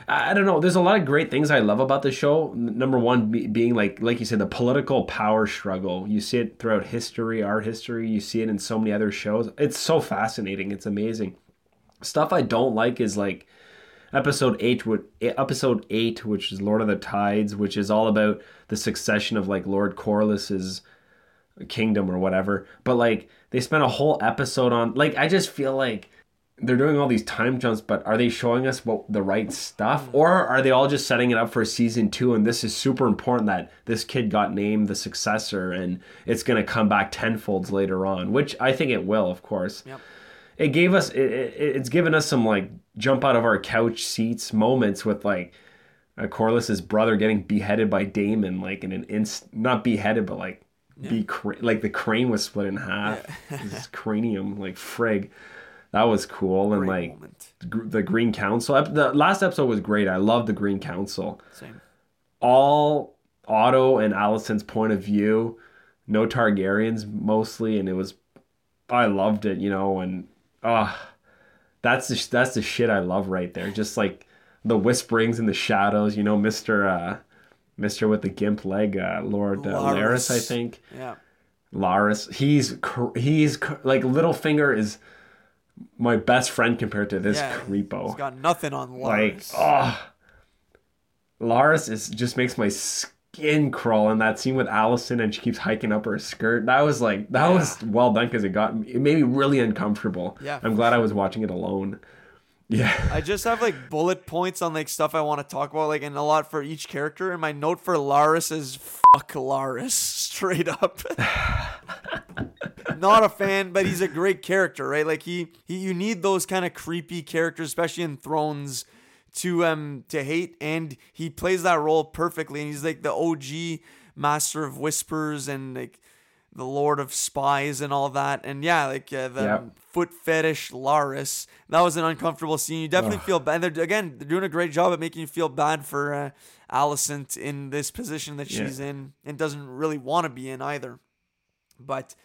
I don't know. There's a lot of great things I love about the show. Number one be, being like, like you said, the political power struggle. You see it throughout history, art history. You see it in so many other shows. It's so fascinating. It's amazing. Stuff I don't like is like episode eight, would episode eight, which is Lord of the Tides, which is all about the succession of like Lord Corlys's kingdom or whatever. But like they spent a whole episode on like I just feel like they're doing all these time jumps, but are they showing us what the right stuff, or are they all just setting it up for season two? And this is super important that this kid got named the successor, and it's going to come back tenfolds later on, which I think it will, of course. Yep. It gave us, it, it, it's given us some like jump out of our couch seats moments with like uh, Corlys's brother getting beheaded by Daemon, like in an inst, not beheaded, but like yeah. be cra- like the crane was split in half, yeah. his cranium, like frig that was cool and like moment. the green council the last episode was great. I love the green council. Same. All otto and Alicent's point of view no targaryens mostly and it was i loved it you know and ah uh, that's the that's the shit i love right there. Just like the whisperings in the shadows you know mr uh mr with the gimp leg uh lord uh, Larys, i think. Yeah. Larys, he's he's like Littlefinger is my best friend compared to this yeah, creepo. He's got nothing on Larys. Like, ah. oh, Larys is just makes my skin crawl in that scene with Alicent and she keeps hiking up her skirt. That was like that yeah. was well done because it got it made me really uncomfortable. Yeah, I'm glad I was watching it alone. Yeah. I just have like bullet points on like stuff I want to talk about, like and a lot for each character. And my note for Larys is fuck Larys, *laughs* straight up. *sighs* *laughs* Not a fan, but he's a great character, right? Like he, he you need those kind of creepy characters, especially in Thrones, to um to hate, and he plays that role perfectly. And he's like the OG master of whispers and like the Lord of Spies and all that. And yeah, like uh, the yep. foot fetish Larys. That was an uncomfortable scene. You definitely Ugh. feel bad. They're, again, they're doing a great job at making you feel bad for uh, Alicent in this position that she's yeah. in and doesn't really want to be in either. But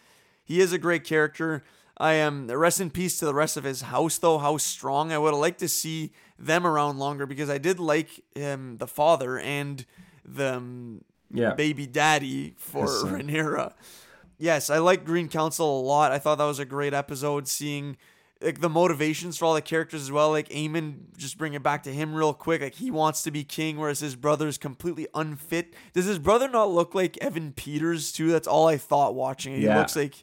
he is a great character. I am rest in peace to the rest of his house, though. How strong! I would have liked to see them around longer because I did like him, the father, and the um, yeah. baby daddy for *laughs* Rhaenyra yes, I like Green Council a lot. I thought that was a great episode, seeing like the motivations for all the characters as well. Like Aemon, just bring it back to him real quick. Like he wants to be king, whereas his brother is completely unfit. Does his brother not look like Evan Peters too? That's all I thought watching it. He looks like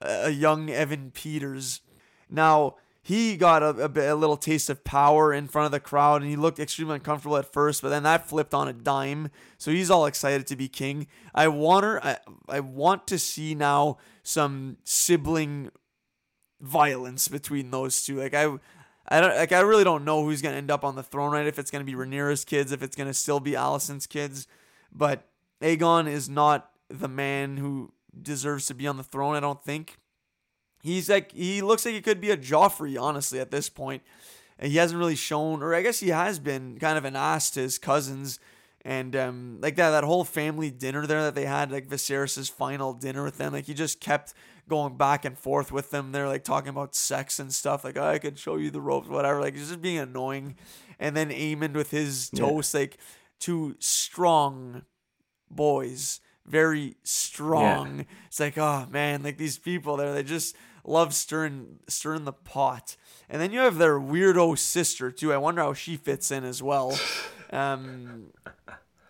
a young Evan Peters. Now he got a, a, a, little taste of power in front of the crowd and he looked extremely uncomfortable at first but then that flipped on a dime so he's all excited to be king i want her I, I want to see now some sibling violence between those two like i I don't like I really don't know who's gonna end up on the throne right if it's gonna be Rhaenyra's kids if it's gonna still be Alicent's kids but Aegon is not the man who deserves to be on the throne I don't think He's like he looks like he could be a Joffrey, honestly, at this point. And he hasn't really shown, or I guess he has been kind of an ass to his cousins. And um, like that that whole family dinner there that they had, like Viserys's final dinner with them, like he just kept going back and forth with them. They're like talking about sex and stuff, like oh, I could show you the ropes, whatever. Like just being annoying. And then Aemon with his toast, yeah. like two strong boys, very strong. Yeah. It's like, oh man, like these people there, they just love stirring stirring the pot. And then you have their weirdo sister too. I wonder how she fits in as well. Um,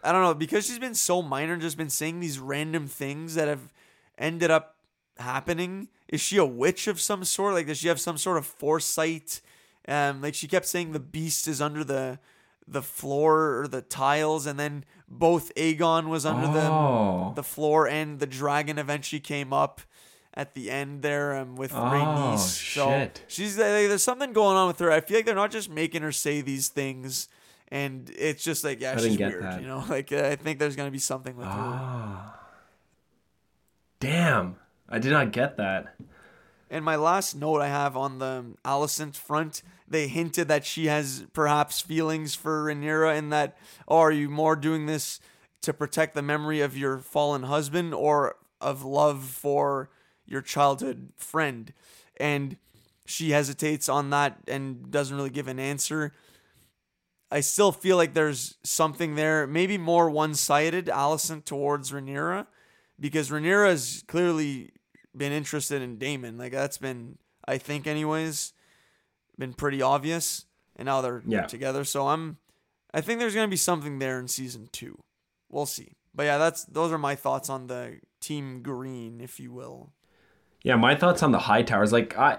I don't know because she's been so minor just been saying these random things that have ended up happening. Is she a witch of some sort? Like does she have some sort of foresight? Um, like she kept saying the beast is under the the floor or the tiles, and then both Aegon was under oh. the the floor, and the dragon eventually came up at the end there um, with oh, Rhaenys. So shit. she's like, there's something going on with her. I feel like they're not just making her say these things, and it's just like yeah, I she's weird. That. You know, *laughs* like uh, I think there's gonna be something with her. Ah. Damn, I did not get that. And my last note I have on the Alicent front, they hinted that she has perhaps feelings for Rhaenyra, and that, oh, are you more doing this to protect the memory of your fallen husband, or of love for your childhood friend. And she hesitates on that and doesn't really give an answer. I still feel like there's something there, maybe more one sided, Alicent towards Rhaenyra, because Rhaenyra is clearly been interested in Daemon. Like, that's been, I think, anyways, been pretty obvious. And now they're yeah. together. So I'm, I think there's going to be something there in season two. We'll see. But yeah, that's, those are my thoughts on the team green, if you will. Yeah, my thoughts on the high towers. Like, I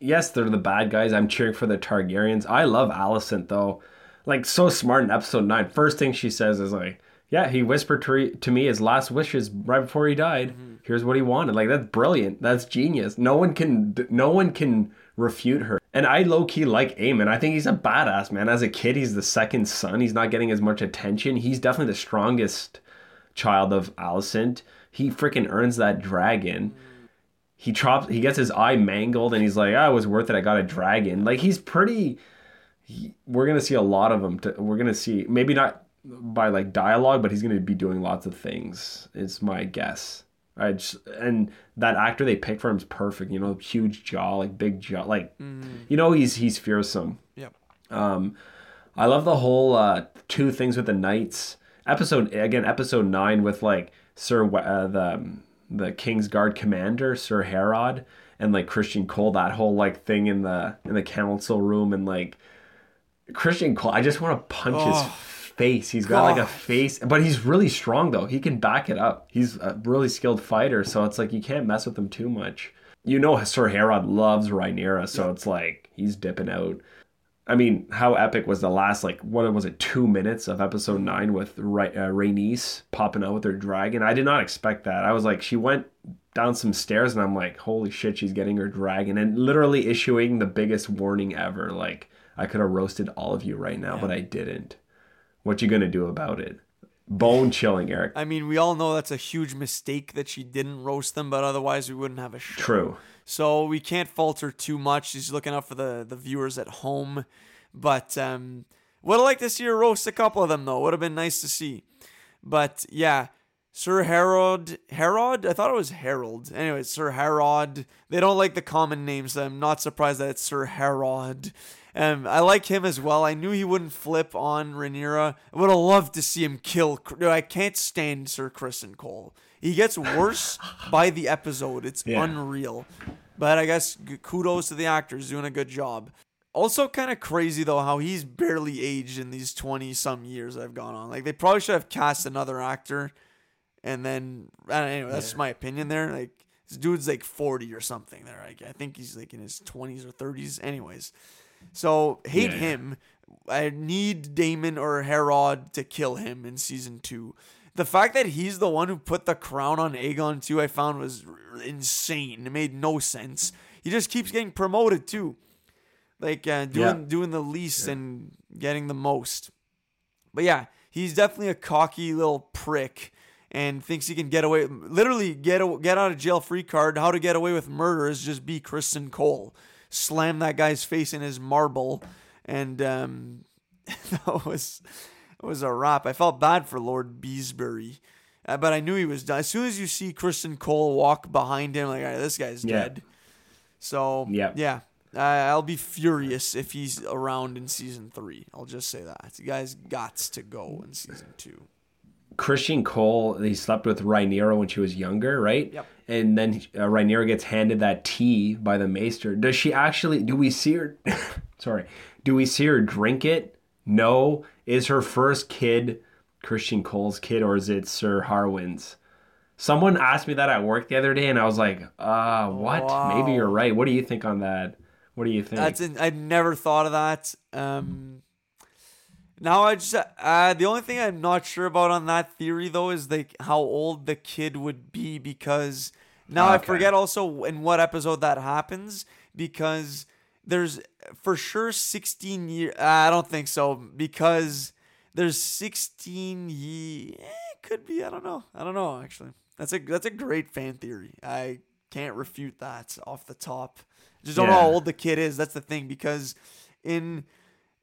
yes, they're the bad guys. I'm cheering for the Targaryens. I love Alicent though. Like, so smart in episode nine. First thing she says is like, "Yeah, he whispered to, to me his last wishes right before he died. Mm-hmm. Here's what he wanted." Like, that's brilliant. That's genius. No one can. No one can refute her. And I low key like Aemon. I think he's a badass man. As a kid, he's the second son. He's not getting as much attention. He's definitely the strongest child of Alicent. He freaking earns that dragon. He chops. He gets his eye mangled, and he's like, "I oh, was worth it. I got a dragon." Like he's pretty. He, we're gonna see a lot of him. To, we're gonna see maybe not by like dialogue, but he's gonna be doing lots of things. Is my guess. I just and that actor they picked for him is perfect. You know, huge jaw, like big jaw, like mm. you know he's he's fearsome. Yep. Um, I love the whole uh, two things with the knights episode again. Episode nine with like Sir uh, the the King's Guard commander Sir Harrod and like Criston Cole. That whole like thing in the in the council room and like Criston Cole. I just want to punch oh. his face. He's got like a face, but he's really strong though. He can back it up. He's a really skilled fighter, so it's like you can't mess with him too much. You know, Sir Harrod loves Rhaenyra, so yeah. it's like he's dipping out. I mean, how epic was the last like what was it two minutes of episode nine with Ra- uh, Rhaenys popping out with her dragon? I did not expect that. I was like, she went down some stairs, and I'm like, holy shit, she's getting her dragon, and literally issuing the biggest warning ever. Like, I could have roasted all of you right now, yeah. but I didn't. What you gonna do about it? Bone chilling, Eric. I mean, we all know that's a huge mistake that she didn't roast them, but otherwise we wouldn't have a show. True. So we can't falter too much. She's looking out for the the viewers at home, but um, would have liked to see her roast a couple of them though. Would have been nice to see. But yeah, Sir Harold, Harold. I thought it was Harold. Anyway, Sir Harold. They don't like the common names. So I'm not surprised that it's Sir Harold. Um, I like him as well. I knew he wouldn't flip on Rhaenyra. I would have loved to see him kill. I can't stand Sir Criston Cole. He gets worse *laughs* by the episode. It's yeah. unreal. But I guess kudos to the actors doing a good job. Also, kind of crazy though how he's barely aged in these twenty some years I've gone on. Like they probably should have cast another actor, and then anyway, that's yeah. my opinion there. Like this dude's like forty or something there. Like I think he's like in his twenties or thirties. Anyways, so hate yeah, him. I need Daemon or Harrod to kill him in season two. The fact that he's the one who put the crown on Aegon too, I found was insane. It made no sense. He just keeps getting promoted too, like uh, doing yeah. doing the least and getting the most. But yeah, he's definitely a cocky little prick and thinks he can get away. Literally, get a, get out of jail free card. How to get away with murder is just be Criston Cole slam that guy's face in his marble, and um, *laughs* that was it was a wrap. I felt bad for Lord Beesbury, uh, but I knew he was done. As soon as you see Criston Cole walk behind him, like, this guy's yeah. dead. So yeah, yeah. Uh, I'll be furious if he's around in season three. I'll just say that. You guys got to go in season two. Criston Cole, he slept with Rhaenyra when she was younger, right? Yep. And then uh, Rhaenyra gets handed that tea by the maester. Does she actually? Do we see her? *laughs* sorry. Do we see her drink it? No. Is her first kid Criston Cole's kid, or is it Sir Harwin's? Someone asked me that at work the other day, and I was like, "Uh, what? Wow. Maybe you're right. What do you think on that? What do you think?" That's an, I'd never thought of that. Um, now I just uh, the only thing I'm not sure about on that theory though is like how old the kid would be because now okay. I forget also in what episode that happens because there's for sure 16 years. Uh, I don't think so because there's 16 ye- Eh, could be. I don't know. I don't know actually. That's a that's a great fan theory. I can't refute that off the top. Just don't yeah. know how old the kid is. That's the thing because in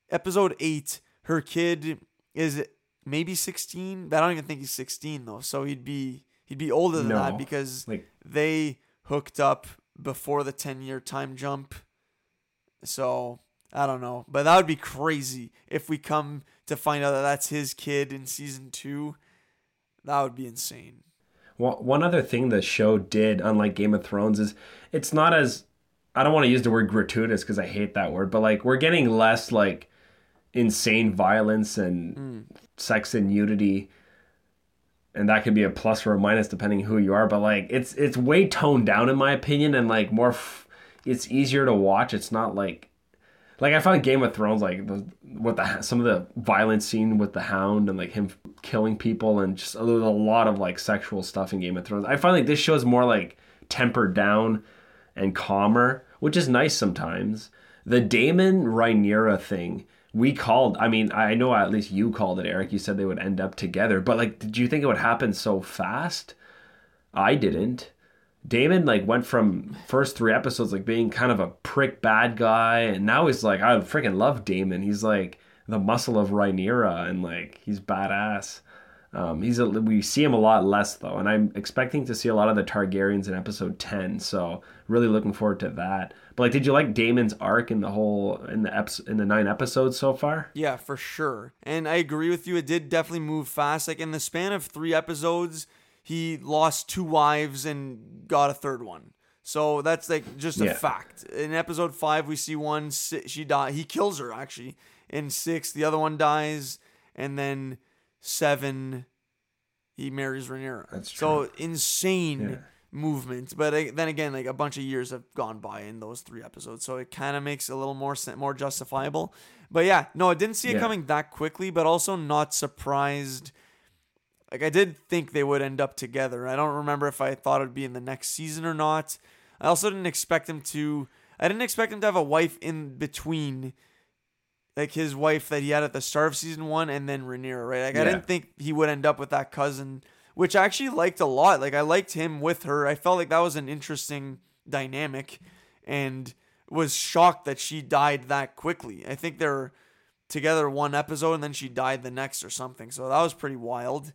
episode eight her kid is maybe 16 but i don't even think he's 16 though. So he'd be he'd be older than no, that because like, they hooked up before the 10 year time jump. So i don't know. But that would be crazy if we come to find out that that's his kid in season two. That would be insane. Well, one other thing the show did unlike game of thrones is it's not as i don't want to use the word gratuitous because i hate that word but like we're getting less like insane violence and mm. sex and nudity and that could be a plus or a minus depending who you are. But like, it's it's way toned down in my opinion, and like more, f- it's easier to watch. It's not like like I found Game of Thrones like the, what the some of the violent scene with the Hound and like him killing people and just there's a lot of like sexual stuff in Game of Thrones. I find like this show is more like tempered down and calmer, which is nice sometimes. The Daemon Rhaenyra thing we called. I mean, I know at least you called it, Eric. You said they would end up together, but like, did you think it would happen so fast? I didn't. Daemon like went from first three episodes like being kind of a prick bad guy, and now he's like I freaking love Daemon He's like the muscle of Rhaenyra, and like he's badass. Um, he's a, we see him a lot less though, and I'm expecting to see a lot of the Targaryens in episode ten. So really looking forward to that. But like, did you like Daemon's arc in the whole in the eps- in the nine episodes so far? Yeah, for sure. And I agree with you. It did definitely move fast. Like in the span of three episodes, he lost two wives and got a third one. So that's like just a yeah. fact. In episode five, we see one she die. He kills her actually. In six, the other one dies, and then seven, he marries Rhaenyra. That's true. So insane yeah. Movement. But then again, like a bunch of years have gone by in those three episodes, so it kind of makes it a little more more justifiable. But yeah, no, I didn't see it yeah. coming that quickly, but also not surprised like I did think they would end up together. I don't remember if I thought it'd be in the next season or not. I also didn't expect him to. I didn't expect him to have a wife in between, like his wife that he had at the start of season one, and then Rhaenyra. Right? Like yeah. I didn't think he would end up with that cousin, which I actually liked a lot. Like I liked him with her. I felt like that was an interesting dynamic, and was shocked that she died that quickly. I think they're together one episode and then she died the next or something. So that was pretty wild.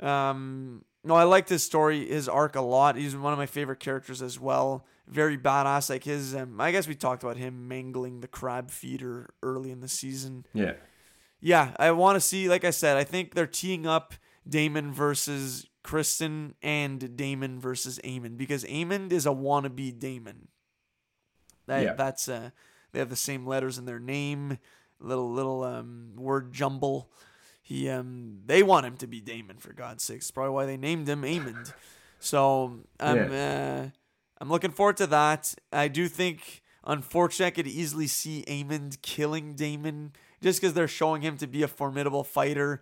Um, no, I liked his story, his arc a lot. He's one of my favorite characters as well. Very badass. Like his, um, I guess we talked about him mangling the crab feeder early in the season. Yeah. Yeah, I want to see. Like I said, I think they're teeing up Daemon versus Criston and Daemon versus Amon because Amon is a wannabe Daemon. That yeah. that's uh, they have the same letters in their name. Little little um word jumble he um they want him to be Daemon for God's sakes. It's probably why they named him Amon. So I'm yeah. uh, I'm looking forward to that. I do think unfortunately I could easily see Amon killing Daemon just because they're showing him to be a formidable fighter.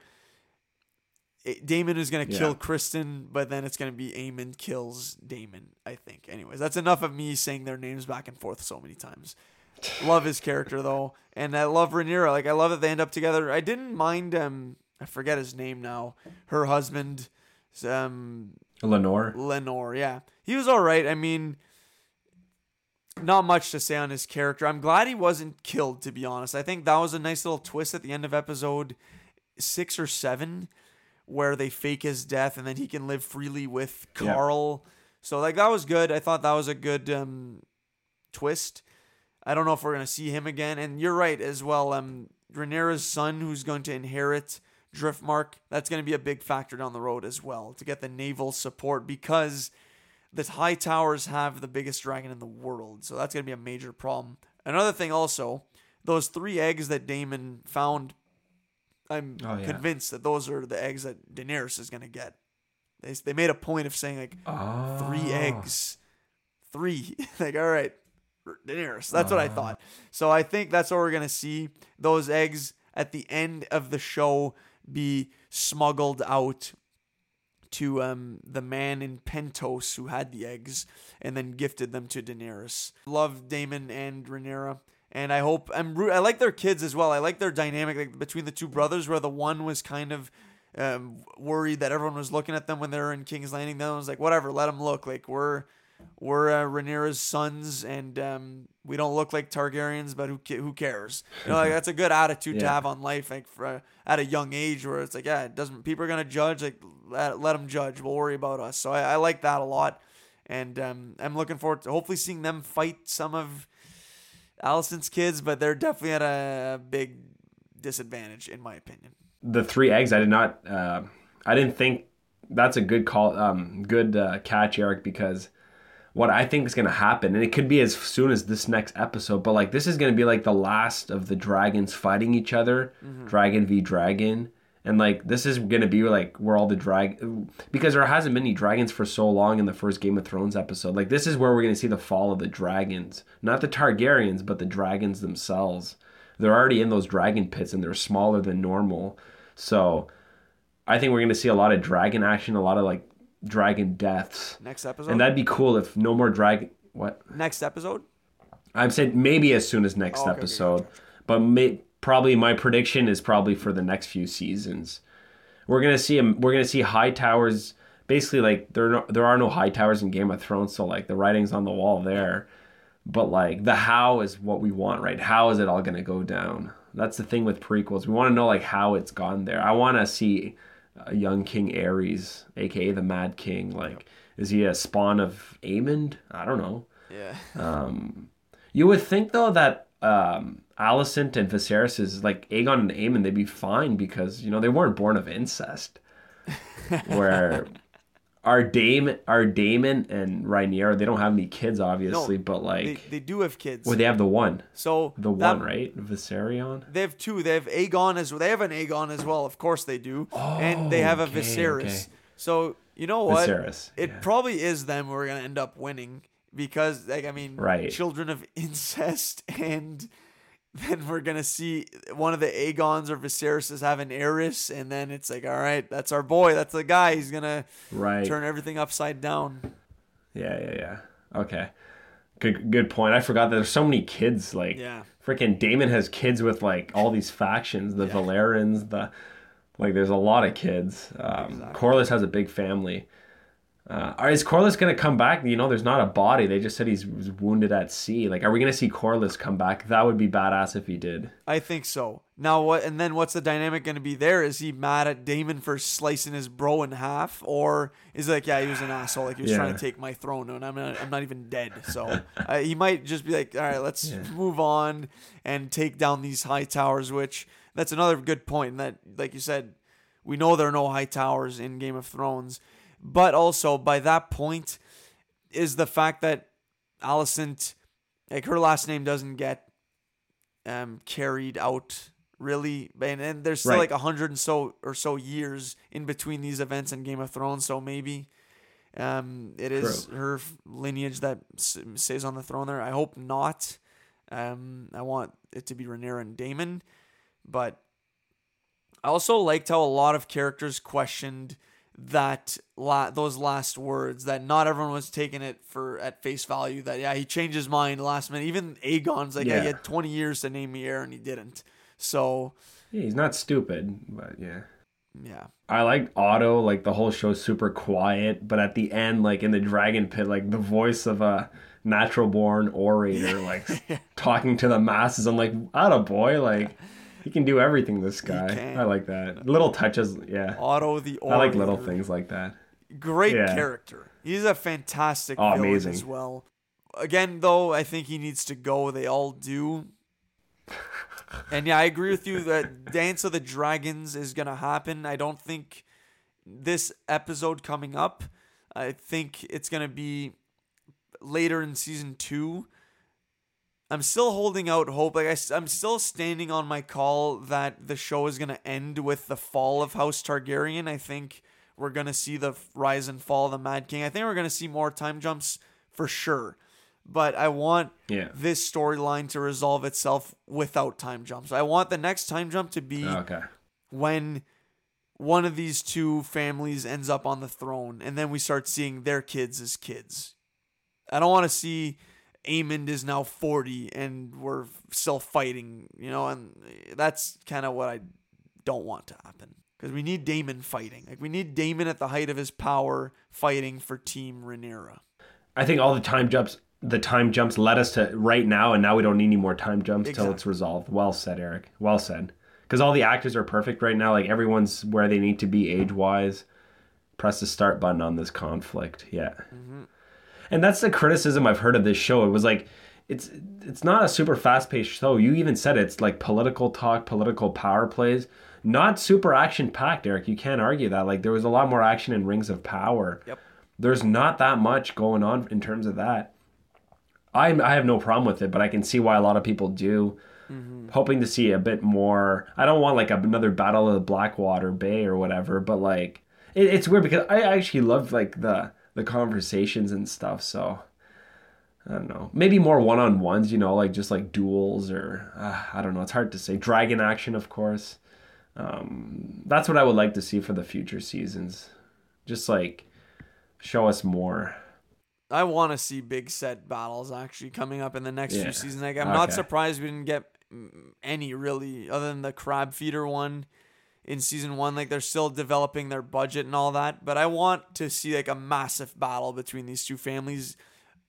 Daemon is gonna yeah. kill Criston, but then it's gonna be Aemond kills Daemon. I think. Anyways, that's enough of me saying their names back and forth so many times. love his character though, and I love Rhaenyra. Like I love that they end up together. I didn't mind um I forget his name now. Her husband, um Laenor. Laenor, yeah, he was all right. I mean, not much to say on his character. I'm glad he wasn't killed. To be honest, I think that was a nice little twist at the end of episode six or seven, where they fake his death and then he can live freely with Qarl. Yeah. So like that was good. I thought that was a good um, twist. I don't know if we're gonna see him again. And you're right as well. Um, Rhaenyra's son, who's going to inherit Driftmark, that's going to be a big factor down the road as well to get the naval support because the High Towers have the biggest dragon in the world. So that's going to be a major problem. Another thing also, those three eggs that Daemon found, I'm oh, yeah. convinced that those are the eggs that Daenerys is going to get. They, they made a point of saying like oh. three eggs, three. *laughs* like all right, Daenerys. That's uh. what I thought. So I think that's what we're gonna see. Those eggs at the end of the show be smuggled out to um, the man in Pentos who had the eggs and then gifted them to Daenerys. Love Daemon and Rhaenyra. And I hope I'm I like their kids as well. I like their dynamic like, between the two brothers, where the one was kind of um, worried that everyone was looking at them when they were in King's Landing. The other was like, whatever, let them look. Like we're we're uh, Rhaenyra's sons, and um, we don't look like Targaryens, but who who cares? You know, like that's a good attitude yeah. to have on life, like for, uh, at a young age, where it's like, yeah, it doesn't people are gonna judge, like let, let them judge. We'll worry about us. So I, I like that a lot, and um, I'm looking forward to hopefully seeing them fight some of Alicent's kids, but they're definitely at a big disadvantage, in my opinion. The three eggs, I did not, uh, I didn't think that's a good call, um, good uh, catch, Eric, because what I think is going to happen, and it could be as soon as this next episode, but like this is going to be like the last of the dragons fighting each other, mm-hmm. dragon v dragon, And like this is gonna be like where all the drag because there hasn't been any dragons for so long in the first Game of Thrones episode. Like this is where we're gonna see the fall of the dragons, not the Targaryens, but the dragons themselves. They're already in those dragon pits and they're smaller than normal. So I think we're gonna see a lot of dragon action, a lot of like dragon deaths. Next episode. And that'd be cool if no more dragon. What? Next episode. I'm saying maybe as soon as next Oh, okay, okay, episode, but may, probably my prediction is probably for the next few seasons. We're gonna see 'em- We're gonna see high towers. Basically, like there are no, there are no high towers in Game of Thrones, so like the writing's on the wall there. But like the how is what we want, right? How is it all gonna go down? That's the thing with prequels. We want to know like how it's gone there. I want to see a young King Aerys, aka the Mad King. Like, is he a spawn of Aemond? I don't know. Yeah. Um, you would think though that um, Alicent and Viserys is like Aegon and Aemon, they'd be fine because you know they weren't born of incest. *laughs* Where our Daemon, our Daemon and Rhaenyra, they don't have any kids, obviously, but like, they do have kids. well, they have the one, so the that- one, right? Viserion. They have two. They have Aegon as they have an Aegon as well. Of course they do. and they have a oh, okay, Viserys. okay. So you know what? Viserys. It yeah. probably is them who are gonna end up winning because, like, I mean, Right. children of *laughs* incest, and then we're gonna see one of the Aegons or Viserys is an Aerys, and then it's like, all right, that's our boy, that's the guy. He's gonna right. turn everything upside down. Yeah, yeah, yeah. Okay. Good good point. I forgot that there's so many kids like Yeah. freaking Daemon has kids with like all these factions, the Velaryons, the like there's a lot of kids. Um Corlys has a big family. Uh, is Corlys gonna come back? You know, there's not a body. They just said he's wounded at sea. Like, are we gonna see Corlys come back? That would be badass if he did. I think so. Now what? And then what's the dynamic going to be there? Is he mad at Daemon for slicing his bro in half, or is like, yeah, he was an asshole, like he was trying to take my throne, and I'm not, I'm not even dead. *laughs* So uh, he might just be like, all right, let's move on and take down these high towers. Which that's another good point. That, like you said, we know there are no high towers in Game of Thrones, but also by that point is the fact that Alicent, like her last name doesn't get um, carried out really. And, and there's still Right. like a hundred and so or so years in between these events and game of thrones so maybe um, it is her lineage that stays on the throne there. I hope not. Um, i want it to be Rhaenyra and Daemon but i also liked how a lot of characters questioned that la- those last words that not everyone was taking it for at face value that yeah he changed his mind last minute even Aegon's like yeah. he had 20 years to name me heir and he didn't so Yeah, he's not stupid, but yeah. yeah I like Otto, like the whole show's super quiet, but at the end, like in the dragon pit, like the voice of a natural born orator, like *laughs* talking to the masses. I'm like, a boy, like he can do everything. This guy. I like that. Little touches, yeah. Otto the I like little things like that. great Yeah. character he's a fantastic Oh, villain amazing. as well again though I think he needs to go they all do and yeah I agree with you that *laughs* Dance of the Dragons is gonna happen I don't think this episode coming up I think it's gonna be later in season two I'm still holding out hope. Like I, am still standing on my call that the show is gonna end with the fall of House Targaryen. I think we're gonna see the rise and fall of the Mad King. I think we're gonna see more time jumps for sure. But I want Yeah. this storyline to resolve itself without time jumps. I want the next time jump to be oh, Okay. when one of these two families ends up on the throne and then we start seeing their kids as kids. I don't want to see Aemond is now 40 and we're still fighting, you know, and that's kind of what I don't want to happen. Because we need Daemon fighting. Like, we need Daemon at the height of his power fighting for Team Rhaenyra. I think all the time jumps, the time jumps led us to right now, and now we don't need any more time jumps till it's resolved. Well said, Eric. Well said. Because all the actors are perfect right now. Like everyone's where they need to be age wise. Press the start button on this conflict. Yeah. Mm-hmm. And that's the criticism I've heard of this show. It was like it's it's not a super fast paced show. You even said it's like political talk, political power plays, not super action packed, Eric. You can't argue that. Like there was a lot more action in Rings of Power. Yep. There's not that much going on in terms of that. I I have no problem with it, but I can see why a lot of people do. mm-hmm. hoping to see a bit more. I don't want like another Battle of the Blackwater Bay or whatever, but like it, it's weird because I actually love like the the conversations and stuff. So I don't know, maybe more one on ones, you know, like just like duels or uh, I don't know. It's hard to say. Dragon action, of course. Um, that's what I would like to see for the future seasons. Just like show us more. I want to see big set battles actually coming up in the next yeah. few seasons. Like, I'm okay. not surprised we didn't get any really, other than the crab feeder one in season one. Like, they're still developing their budget and all that. But I want to see like a massive battle between these two families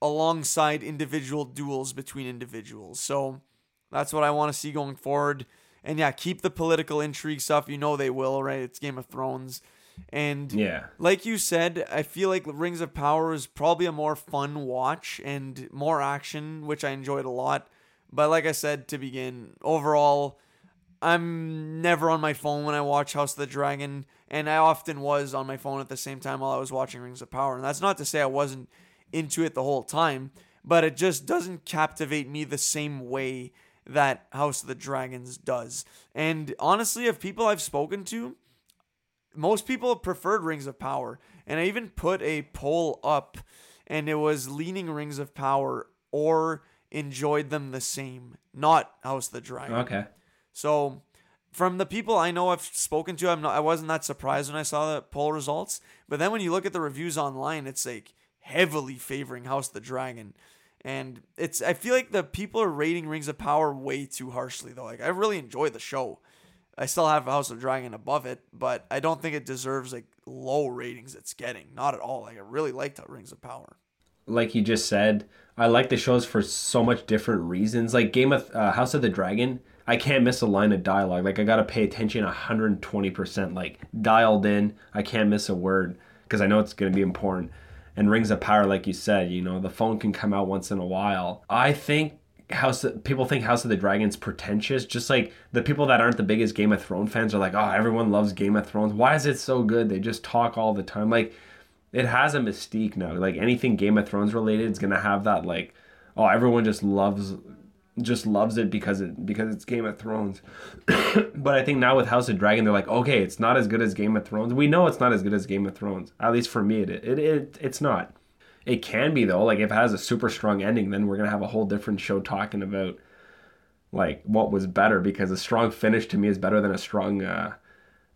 alongside individual duels between individuals. So that's what I want to see going forward. And yeah, keep the political intrigue stuff. You know they will, right? It's Game of Thrones. And yeah, like you said, I feel like Rings of Power is probably a more fun watch and more action, which I enjoyed a lot. But like I said to begin, overall, I'm never on my phone when I watch House of the Dragon, and I often was on my phone at the same time while I was watching Rings of Power. And that's not to say I wasn't into it the whole time, but it just doesn't captivate me the same way that House of the Dragons does. And honestly, of people I've spoken to, most people preferred Rings of Power. And I even put a poll up, and it was leaning Rings of Power or enjoyed them the same, not House of the Dragon. Okay. So from the people I know I've spoken to, I'm not I wasn't that surprised when I saw the poll results. But then when you look at the reviews online, it's like heavily favoring House of the Dragon. And it's I feel like the people are rating Rings of Power way too harshly though. Like I really enjoy the show. I still have House of Dragon above it, but I don't think it deserves like low ratings it's getting. Not at all. Like I really liked Rings of Power. Like you just said, I like the shows for so much different reasons. Like Game of uh, House of the Dragon, I can't miss a line of dialogue. Like I gotta pay attention 120%, like dialed in. I can't miss a word because I know it's gonna be important. And Rings of Power, like you said, you know, the phone can come out once in a while. I think House of, people think House of the Dragons pretentious. Just like the people that aren't the biggest Game of Thrones fans are like, oh, everyone loves Game of Thrones. Why is it so good? They just talk all the time. Like it has a mystique now. Like anything Game of Thrones related is gonna have that like, oh, everyone just loves just loves it because it because it's Game of Thrones. *coughs* but I think now with House of Dragon, they're like, okay, it's not as good as Game of Thrones. We know it's not as good as Game of Thrones. At least for me, it it, it it's not. It can be though. Like if it has a super strong ending, then we're gonna have a whole different show talking about like what was better because a strong finish to me is better than a strong uh,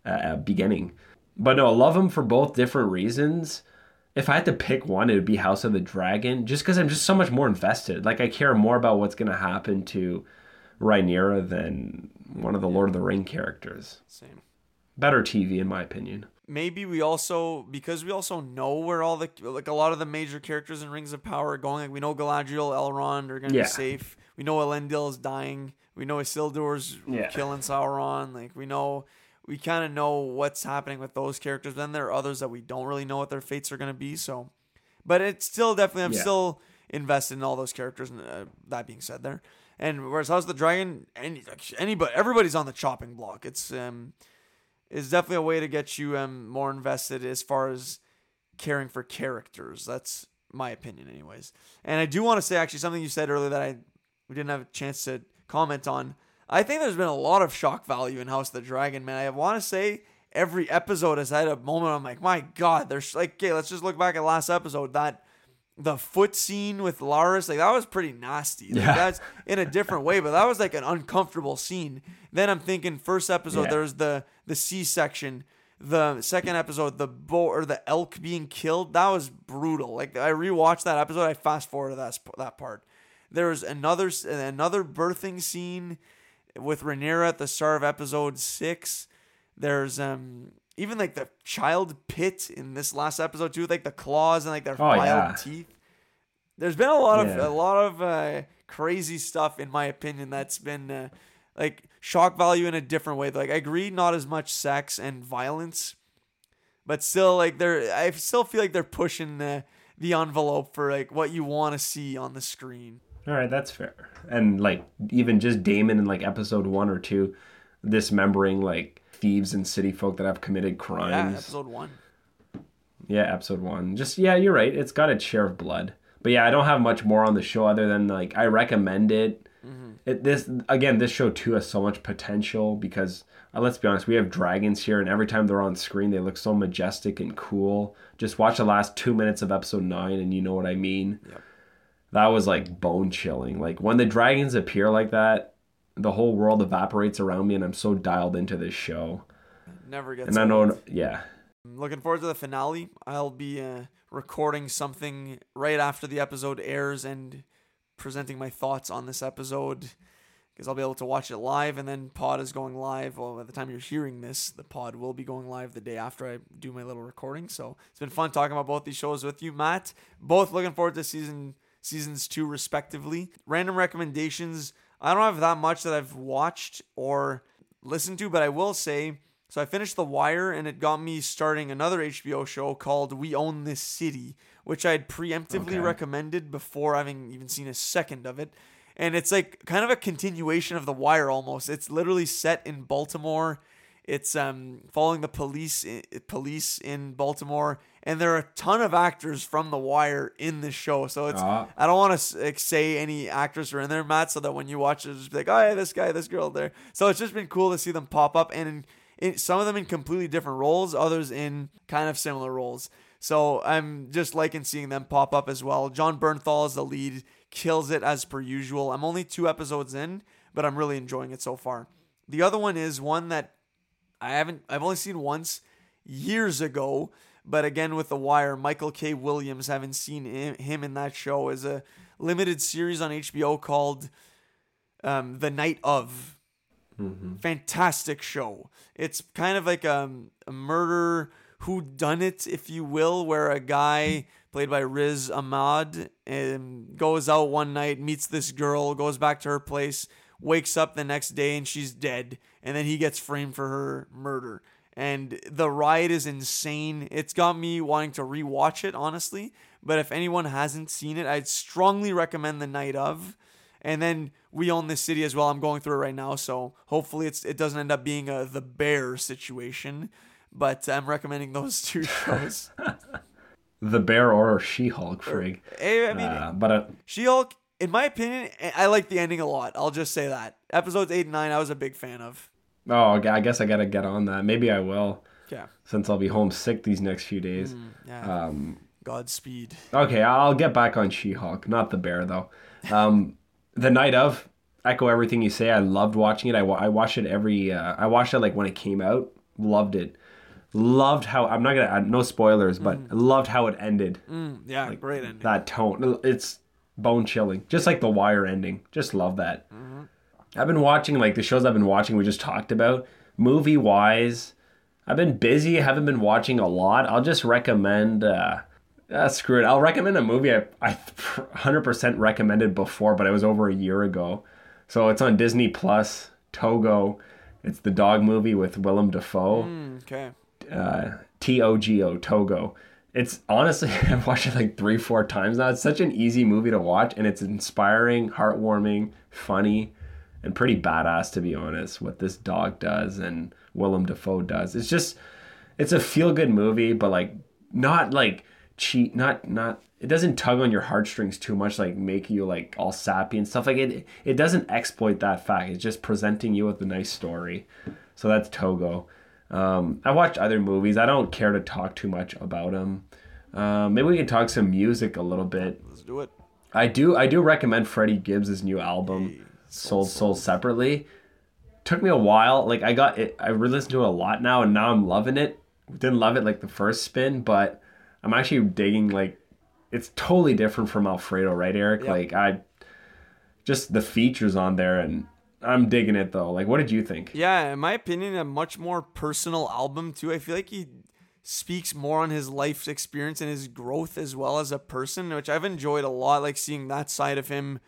uh, beginning. But no, I love them for both different reasons. If I had to pick one, it would be House of the Dragon, just because I'm just so much more invested. Like I care more about what's gonna happen to Rhaenyra than one of the Lord of the Ring characters. Same. Better TV, in my opinion maybe we also because we also know where all the like a lot of the major characters in Rings of Power are going. Like we know Galadriel, Elrond are gonna yeah. be safe. We know Elendil is dying. We know Isildur's yeah. killing Sauron. Like we know we kind of know what's happening with those characters. Then there are others that we don't really know what their fates are gonna be. So, but it's still definitely I'm yeah. still invested in all those characters. And uh, that being said, there and whereas House of the Dragon, any anybody everybody's on the chopping block. It's um is definitely a way to get you um, more invested as far as caring for characters. That's my opinion, anyways. And I do want to say actually something you said earlier that I we didn't have a chance to comment on. I think there's been a lot of shock value in House of the Dragon, man. I want to say every episode has had a moment I'm like, my God, there's like, okay, let's just look back at last episode. That the foot scene with Larys, like that was pretty nasty. Like, yeah. That's in a different way, but that was like an uncomfortable scene. Then I'm thinking first episode, yeah. there's the the C section. The second episode, the bull or the elk being killed, that was brutal. Like I rewatched that episode, I fast forward to that that part. There was another another birthing scene with Rhaenyra at the start of episode six. There's um even like the child pit in this last episode too, like the claws and like their oh, filed yeah. teeth. There's been a lot yeah. of a lot of uh, crazy stuff in my opinion that's been uh, like shock value in a different way. Like I agree, not as much sex and violence, but still like they're I still feel like they're pushing the the envelope for like what you want to see on the screen. All right, that's fair. And like even just Daemon in like episode one or two, dismembering like thieves and city folk that have committed crimes. Yeah, episode one. Yeah, episode one. Just yeah, you're right. It's got its share of blood. But yeah, I don't have much more on the show other than like I recommend it. Mm-hmm. it, this again, this show too has so much potential because uh, let's be honest, we have dragons here, and every time they're on screen, they look so majestic and cool. Just watch the last two minutes of episode nine, and you know what I mean. Yep. That was like bone chilling. Like when the dragons appear like that, the whole world evaporates around me, and I'm so dialed into this show. Never gets. And I know, yeah. I'm looking forward to the finale. I'll be uh, recording something right after the episode airs and presenting my thoughts on this episode because I'll be able to watch it live and then pod is going live. Well, by the time you're hearing this, the pod will be going live the day after I do my little recording. So it's been fun talking about both these shows with you, Matt. Both looking forward to season seasons two respectively. Random recommendations. I don't have that much that I've watched or listened to, but I will say so I finished The Wire and it got me starting another HBO show called We Own This City, which I had preemptively Okay. recommended before having even seen a second of it. And it's like kind of a continuation of The Wire almost. It's literally set in Baltimore. It's um following the police police in Baltimore and there are a ton of actors from The Wire in this show. So it's Ah. I don't want to like, say any actors are in there, Matt, so that when you watch it, it's just be like, oh, yeah, this guy, this girl there. So it's just been cool to see them pop up, and in, in, some of them in completely different roles, others in kind of similar roles. So I'm just liking seeing them pop up as well. Jon Bernthal is the lead, kills it as per usual. I'm only two episodes in, but I'm really enjoying it so far. The other one is one that I haven't, I've only seen once years ago. But again, with The Wire, Michael K. Williams, haven't seen him- in that show, is a limited series on HBO called um, The Night of. Fantastic show. It's kind of like um, a murder who done it, if you will, where a guy played by Riz Ahmed um, goes out one night, meets this girl, goes back to her place, wakes up the next day and she's dead, and then he gets framed for her murder. And the ride is insane. It's got me wanting to rewatch it, honestly. But if anyone hasn't seen it, I'd strongly recommend The Night of. And then we own this city as well. I'm going through it right now, so hopefully it's it doesn't end up being a the bear situation. But I'm recommending those *laughs* two shows. *laughs* The Bear or She Hulk frig. Eh, I mean, Uh, but uh, She Hulk, in my opinion, I- I like the ending a lot. I'll just say that. Episodes eight and nine, I was a big fan of. oh, I guess I gotta get on that. Maybe I will, Yeah. since I'll be homesick these next few days. Yeah. Um, Godspeed. okay, I'll get back on She Hulk, not the Bear though. Um, the night of, echo everything you say. I loved watching it. I, I watched it every. Uh, I watched it like when it came out. Loved it. Loved how I'm not gonna add no spoilers, but I loved how it ended. Mm, yeah, great ending. that tone. It's bone chilling, just like the Wire ending. Just love that. I've been watching like the shows I've been watching. We just talked about movie wise. I've been busy. Haven't been watching a lot. I'll just recommend. Uh, uh, screw it. I'll recommend a movie I I 100% recommended before, but it was over a year ago. So it's on Disney Plus. Togo. It's the dog movie with Willem Dafoe Mm, okay. uh, T O G O Togo. It's honestly *laughs* I've watched it like three, four times now. It's such an easy movie to watch, and it's inspiring, heartwarming, funny, and pretty badass to be honest. What this dog does and Willem Dafoe does. It's just it's a feel good movie, but like not like cheat, not not. It doesn't tug on your heartstrings too much, like make you like all sappy and stuff. Like it, it doesn't exploit that fact. It's just presenting you with a nice story. So that's Togo. Um, I watch other movies. I don't care to talk too much about them. Um, maybe we can talk some music a little bit. Let's do it. I do. I do recommend Freddie Gibbs' new album, "Soul Sold Separately." Took me a while. Like I got it. I re-listened to it a lot now, and now I'm loving it. Didn't love it like the first spin, but I'm actually digging. Like it's totally different from Alfredo, right, Eric? Yep. Like I, just the features on there, and I'm digging it though. Like, what did you think? Yeah, in my opinion, a much more personal album too. I feel like he speaks more on his life experience and his growth as well as a person, which I've enjoyed a lot. Like seeing that side of him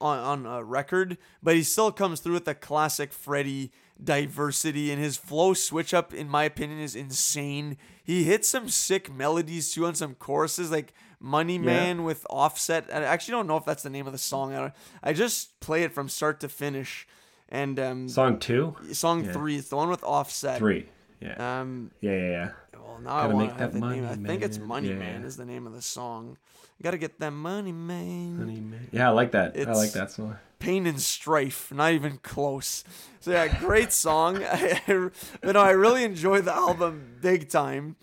on on a record, but he still comes through with the classic Freddie diversity and his flow switch up in my opinion is insane. He hits some sick melodies too on some choruses like Money Man with Offset. I actually don't know if that's the name of the song. I, I just play it from start to finish. And um, Song two, Song three. It's the one with Offset. three. Yeah, Um. yeah, yeah, yeah. Well, now I Gotta want make to have that the name. money, I think it's. Money Yeah. Man is the name of the song. Gotta get that money, man. Yeah, I like that. I like that song. Pain and Strife, not even close. So yeah, great song. *laughs* but no, I really enjoy the album big time.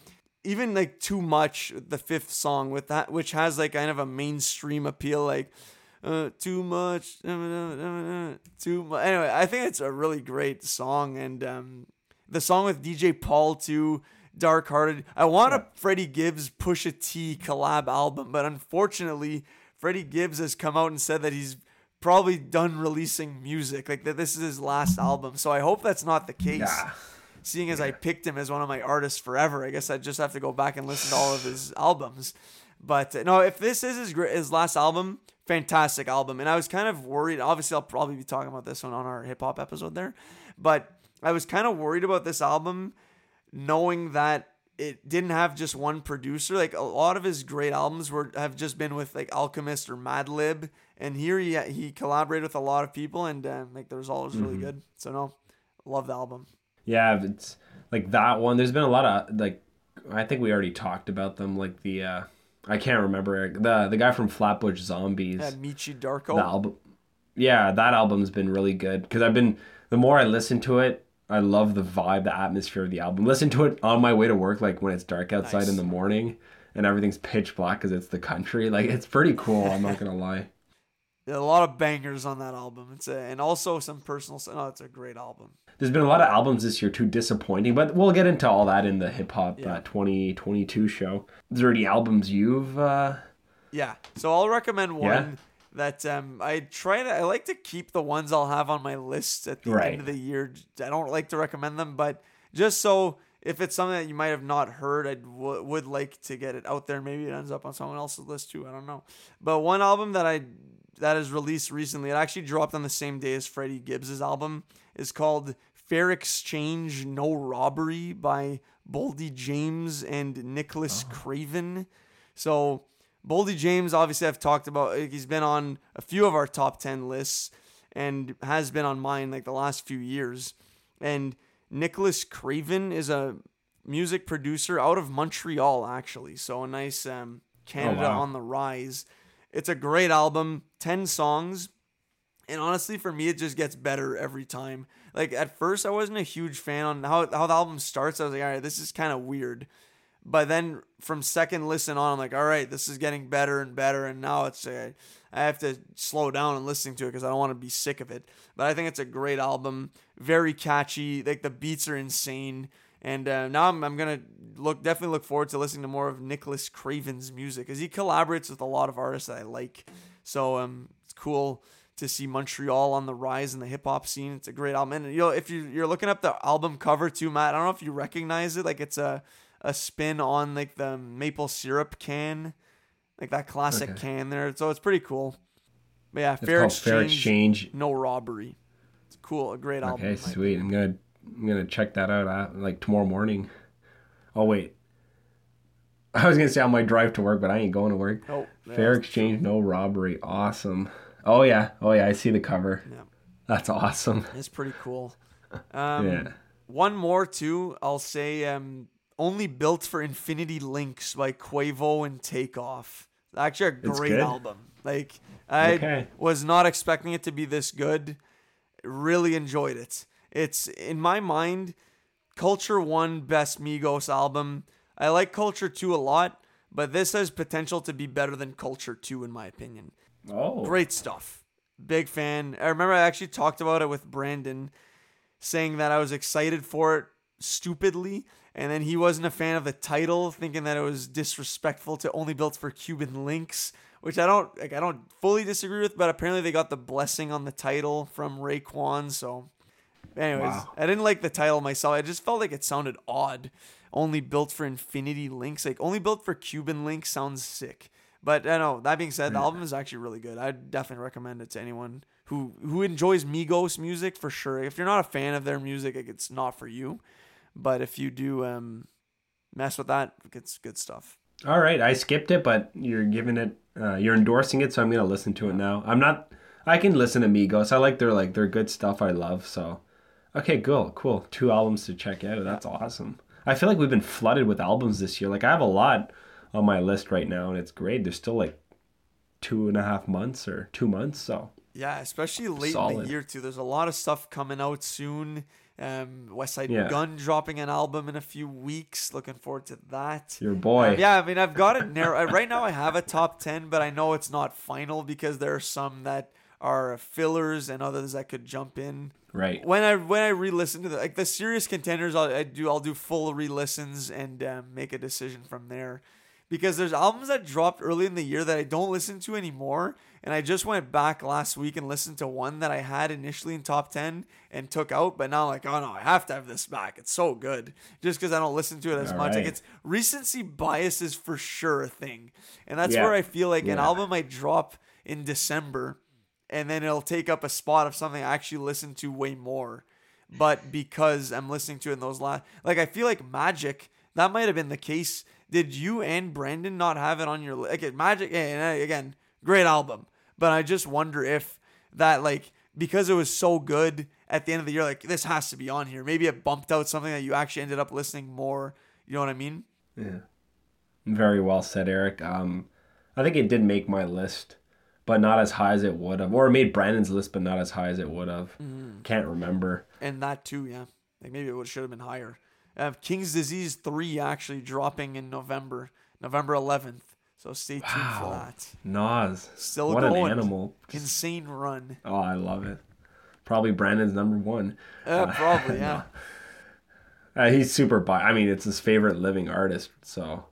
Even like too much, the fifth song with that, which has like kind of a mainstream appeal, like uh, too much, *laughs* too much. Anyway, I think it's a really great song, and um, the song with DJ Paul too, Dark Hearted. I want a Freddie Gibbs Pusha T collab album, but unfortunately, Freddie Gibbs has come out and said that he's probably done releasing music, like that this is his last album. So I hope that's not the case. Yeah. Seeing as I picked him as one of my artists forever, I guess I just have to go back and listen to all of his albums. But uh, no, if this is his his last album, fantastic album. And I was kind of worried. Obviously, I'll probably be talking about this one on our hip hop episode there. But I was kind of worried about this album, knowing that it didn't have just one producer. Like a lot of his great albums were have just been with like Alchemist or Madlib, and here he he collaborated with a lot of people, and uh, like the result was really mm-hmm. good. So no, love the album. Yeah, it's like that one. There's been a lot of like I think we already talked about them, like the. uh I can't remember the the guy from Flatbush Zombies. Yeah, Meechy Darko. The album. Yeah, that album's been really good because I've been the more I listen to it, I love the vibe, the atmosphere of the album. Listen to it on my way to work, like when it's dark outside nice. in the morning and everything's pitch black because it's the country. Like it's pretty cool. I'm not gonna lie. A lot of bangers on that album. It's a, and also some personal. No, it's a great album. There's been a lot of albums this year too disappointing, but we'll get into all that in the hip hop yeah. uh, 2022 show. Is there any albums you've? Uh... Yeah, so I'll recommend one yeah. that um, I try to. I like to keep the ones I'll have on my list at the right. end of the year. I don't like to recommend them, but just so if it's something that you might have not heard, I w- would like to get it out there. Maybe it ends up on someone else's list too. I don't know. But one album that I that is released recently, it actually dropped on the same day as Freddie Gibbs's album, is called Fair Exchange No Robbery by Boldy James and Nicholas oh. Craven. So Boldy James, obviously, I've talked about. He's been on a few of our top ten lists and has been on mine like the last few years. And Nicholas Craven is a music producer out of Montreal, actually. So a nice um, Canada oh, wow. on the rise. It's a great album, 10 songs. And honestly, for me, it just gets better every time. Like at first, I wasn't a huge fan on how, how the album starts. I was like, all right, this is kind of weird. But then from second listen on, I'm like, all right, this is getting better and better. And now it's uh, I have to slow down and listening to it because I don't want to be sick of it. But I think it's a great album, very catchy. Like the beats are insane. And uh, now I'm, I'm gonna look definitely look forward to listening to more of Nicholas Craven's music because he collaborates with a lot of artists that I like. So um, it's cool to see Montreal on the rise in the hip hop scene. It's a great album. And you know, if you you're looking up the album cover too, Matt, I don't know if you recognize it. Like it's a a spin on like the maple syrup can, like that classic okay. can there. So it's pretty cool. But yeah, fair exchange, fair exchange, no robbery. It's cool, a great album. Okay, sweet. I'm gonna I'm gonna check that out like tomorrow morning. Oh wait, *laughs* I was gonna say on my drive to work, but I ain't going to work. Oh, fair exchange, no robbery. Awesome. Oh yeah, oh yeah. I see the cover. Yeah, that's awesome. *laughs* It's pretty cool. *laughs* Um, yeah. One more too. I'll say um, only built for Infinity Links by Quavo and Takeoff. Actually, a great album. Like I okay. was not expecting it to be this good. Really enjoyed it. It's in my mind, Culture One best Migos album. I like Culture Two a lot, but this has potential to be better than Culture Two in my opinion. Oh, great stuff. Big fan. I remember I actually talked about it with Brandon, saying that I was excited for it stupidly, and then he wasn't a fan of the title, thinking that it was disrespectful to only built for Cuban links, which I don't like. I don't fully disagree with, but apparently they got the blessing on the title from Raekwon, so Anyways, wow. I didn't like the title myself. I just felt like it sounded odd. Only built for Infinity Links, like only built for Cuban Links sounds sick. But I know that being said, the album is actually really good. I'd definitely recommend it to anyone who who enjoys Migos music for sure. If you're not a fan of their music, like, it's not for you. But if you do um, mess with that, it's good stuff. All right, I skipped it, but you're giving it, uh, you're endorsing it, so I'm gonna listen to it now. I'm not. I can listen to Migos. I like their like their good stuff. I love so. Okay, cool, cool. Two albums to check out. That's awesome. I feel like we've been flooded with albums this year. Like I have a lot on my list right now, and it's great. There's still like two and a half months or two months, so Yeah, especially late Solid. in the year too. There's a lot of stuff coming out soon. Um, Westside yeah. Gunn dropping an album in a few weeks. Looking forward to that. Your boy. Um, yeah, I mean, I've got it narrow. *laughs* right now, I have a top ten, but I know it's not final because there are some that are fillers and others that could jump in. Right. When I when I re-listen to the like the serious contenders, I'll I do I'll do full re-listens and um, make a decision from there, because there's albums that dropped early in the year that I don't listen to anymore, and I just went back last week and listened to one that I had initially in top ten and took out, but now I'm like oh no, I have to have this back. It's so good, just because I don't listen to it as All much. Right. Like it's recency bias is for sure a thing, and that's yeah. where I feel like yeah. an album might drop in December and then it'll take up a spot of something I actually listen to way more. But because I'm listening to it in those last, like I feel like Magic, that might have been the case. Did you and Brandon not have it on your like Magic? And again, great album, but I just wonder if that like because it was so good at the end of the year, like this has to be on here. Maybe it bumped out something that you actually ended up listening more. You know what I mean? Yeah. Very well said, Eric. Um, I think it did make my list but not as high as it would have. Or it made Brandon's list, but not as high as it would have. Mm-hmm. Can't remember. And that too, yeah. Like maybe it should have been higher. Uh, King's Disease three actually dropping in November, November 11th. So stay tuned wow. for that. Nas, still what going. an animal! Insane run. Oh, I love it. Probably Brandon's number one. Uh, *laughs* probably, yeah. uh, he's super. Bi- I mean, it's his favorite living artist. So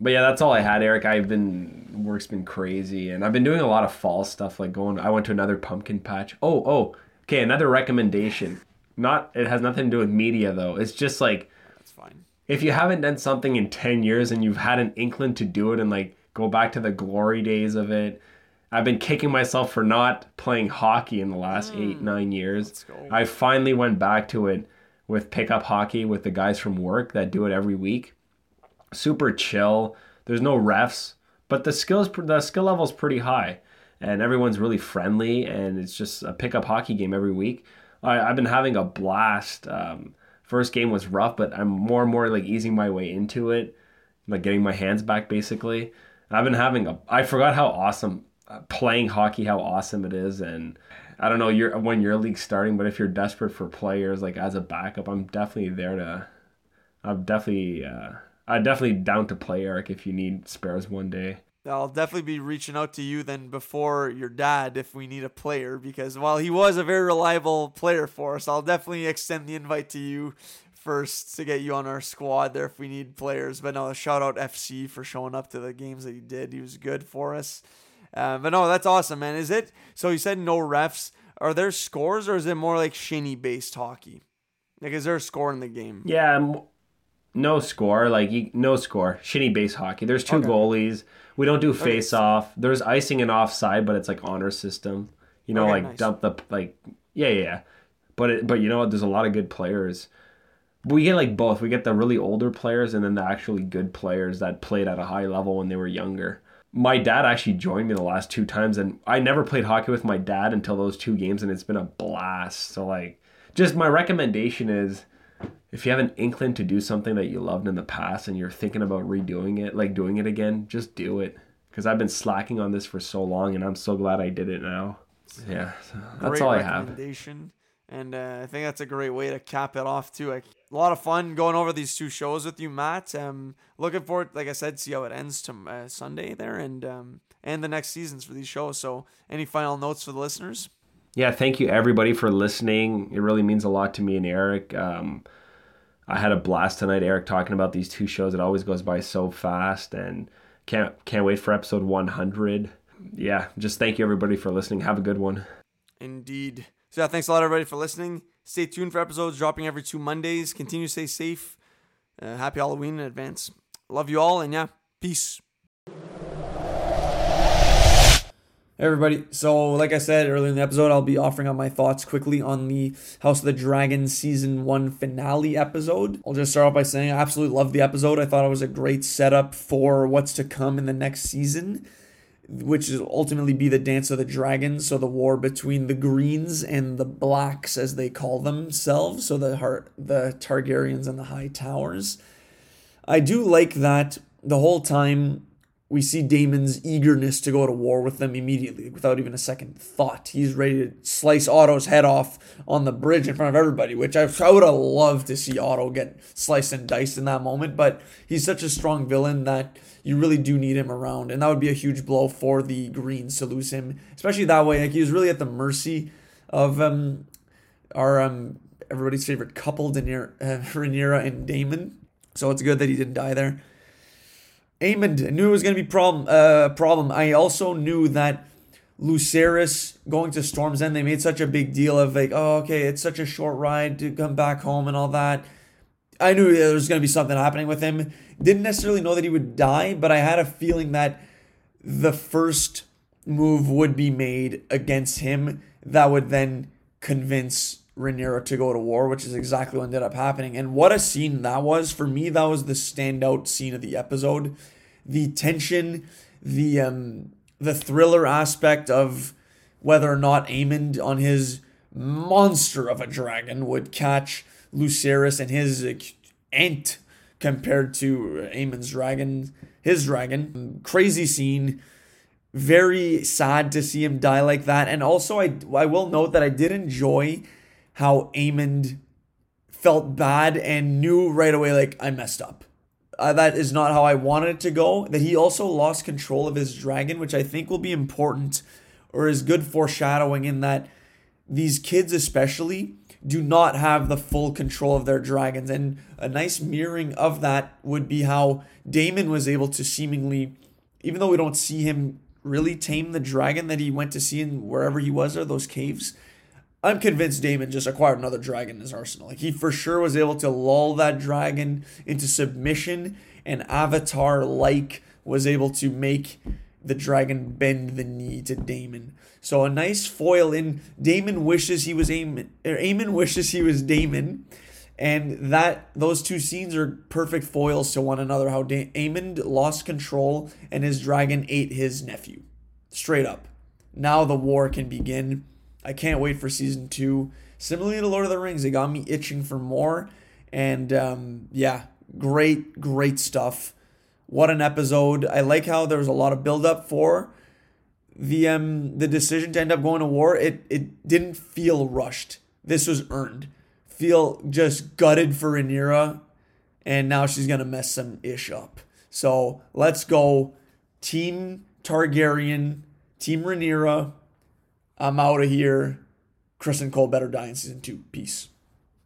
but yeah, that's all I had, Eric. I've been work's been crazy, and I've been doing a lot of fall stuff, like going. I went to another pumpkin patch. Oh, oh, okay. Another recommendation. Not it has nothing to do with media though. It's just like that's fine. If you haven't done something in ten years and you've had an inkling to do it and like go back to the glory days of it. I've been kicking myself for not playing hockey in the last mm. eight nine years. I finally went back to it with pickup hockey with the guys from work that do it every week super chill. There's no refs, but the skills the skill level is pretty high, and everyone's really friendly, and it's just a pickup hockey game every week. I, have been having a blast. Um, first game was rough, but I'm more and more like easing my way into it, like getting my hands back basically. I've been having a. I forgot how awesome uh, playing hockey, how awesome it is, and I don't know your when your league's starting, but if you're desperate for players like as a backup, I'm definitely there to. I'm definitely. Uh, I'm definitely down to play Eric if you need spares one day. I'll definitely be reaching out to you then before your dad if we need a player because while he was a very reliable player for us, I'll definitely extend the invite to you first to get you on our squad there if we need players. But no, shout out FC for showing up to the games that he did. He was good for us. Uh, but no, that's awesome, man. Is it so? You said no refs. Are there scores or is it more like shinny based hockey? Like, is there a score in the game? Yeah, no score, like no score. Shinny base hockey. There's two okay. goalies. We don't do face off. There's icing and offside, but it's like honor system. You know, okay, like nice. dump the like yeah, yeah, yeah. But it, but you know what? There's a lot of good players. We get like both. We get the really older players and then the actually good players that played at a high level when they were younger. My dad actually joined me the last two times, and I never played hockey with my dad until those two games, and it's been a blast. So like, just my recommendation is if you have an inkling to do something that you loved in the past and you're thinking about redoing it, like doing it again, just do it. Because I've been slacking on this for so long, and I'm so glad I did it now. Yeah, so that's all I have. And uh, I think that's a great way to cap it off too. Like, a lot of fun going over these two shows with you, Matt. Um, looking forward, like I said, see how it ends to uh, Sunday there, and um, and the next seasons for these shows. So, any final notes for the listeners? Yeah, thank you everybody for listening. It really means a lot to me and Eric. Um, I had a blast tonight, Eric, talking about these two shows. It always goes by so fast, and can't can't wait for episode 100. Yeah, just thank you everybody for listening. Have a good one. Indeed. So yeah, thanks a lot everybody for listening. Stay tuned for episodes dropping every two Mondays. Continue to stay safe. Uh, happy Halloween in advance. Love you all, and yeah, peace. Everybody. So, like I said earlier in the episode, I'll be offering up my thoughts quickly on the House of the Dragon season one finale episode. I'll just start off by saying I absolutely loved the episode. I thought it was a great setup for what's to come in the next season, which is ultimately be the Dance of the Dragons. So, the war between the Greens and the Blacks, as they call themselves. So, the heart, the Targaryens and the Hightowers. I do like that the whole time we see Daemon's eagerness to go to war with them immediately without even a second thought. He's ready to slice Otto's head off on the bridge in front of everybody, which I, I would have loved to see Otto get sliced and diced in that moment. But he's such a strong villain that you really do need him around. And that would be a huge blow for the Greens to lose him, especially that way. Like he was really at the mercy of um, our um, everybody's favorite couple, Daener- uh, *laughs* and Daemon. So it's good that he didn't die there. Aemond, I knew it was going to be problem. Uh, problem. I also knew that Lucerys going to Storm's End, they made such a big deal of like, oh, okay, it's such a short ride to come back home and all that. I knew there was going to be something happening with him. Didn't necessarily know that he would die, but I had a feeling that the first move would be made against him that would then convince Rhaenyra to go to war, which is exactly what ended up happening. And what a scene that was. For me, that was the standout scene of the episode. The tension, the um, the thriller aspect of whether or not Aemond on his monster of a dragon would catch Lucerys and his ant compared to Aemond's dragon, his dragon. Crazy scene. Very sad to see him die like that. And also, I, I will note that I did enjoy how Aemond felt bad and knew right away, like, I messed up. Uh, that is not how I wanted it to go. That he also lost control of his dragon, which I think will be important or is good foreshadowing in that these kids, especially, do not have the full control of their dragons. And a nice mirroring of that would be how Daemon was able to seemingly, even though we don't see him really tame the dragon that he went to see in wherever he was or those caves, I'm convinced Daemon just acquired another dragon in his arsenal. Like he for sure was able to lull that dragon into submission, and Avatar like was able to make the dragon bend the knee to Daemon. So a nice foil in Daemon wishes he was Aemon, or Aemon wishes he was Daemon, and that those two scenes are perfect foils to one another. How da- Aemon lost control and his dragon ate his nephew, straight up. Now the war can begin I can't wait for season two. Similarly to Lord of the Rings, it got me itching for more. And um, yeah, great, great stuff. What an episode. I like how there was a lot of build up for the um the decision to end up going to war. It it didn't feel rushed. This was earned. Feel just gutted for Rhaenyra, and now she's gonna mess some ish up. So let's go, Team Targaryen, Team Rhaenyra. I'm out of here. Criston Cole better die in season two. Peace.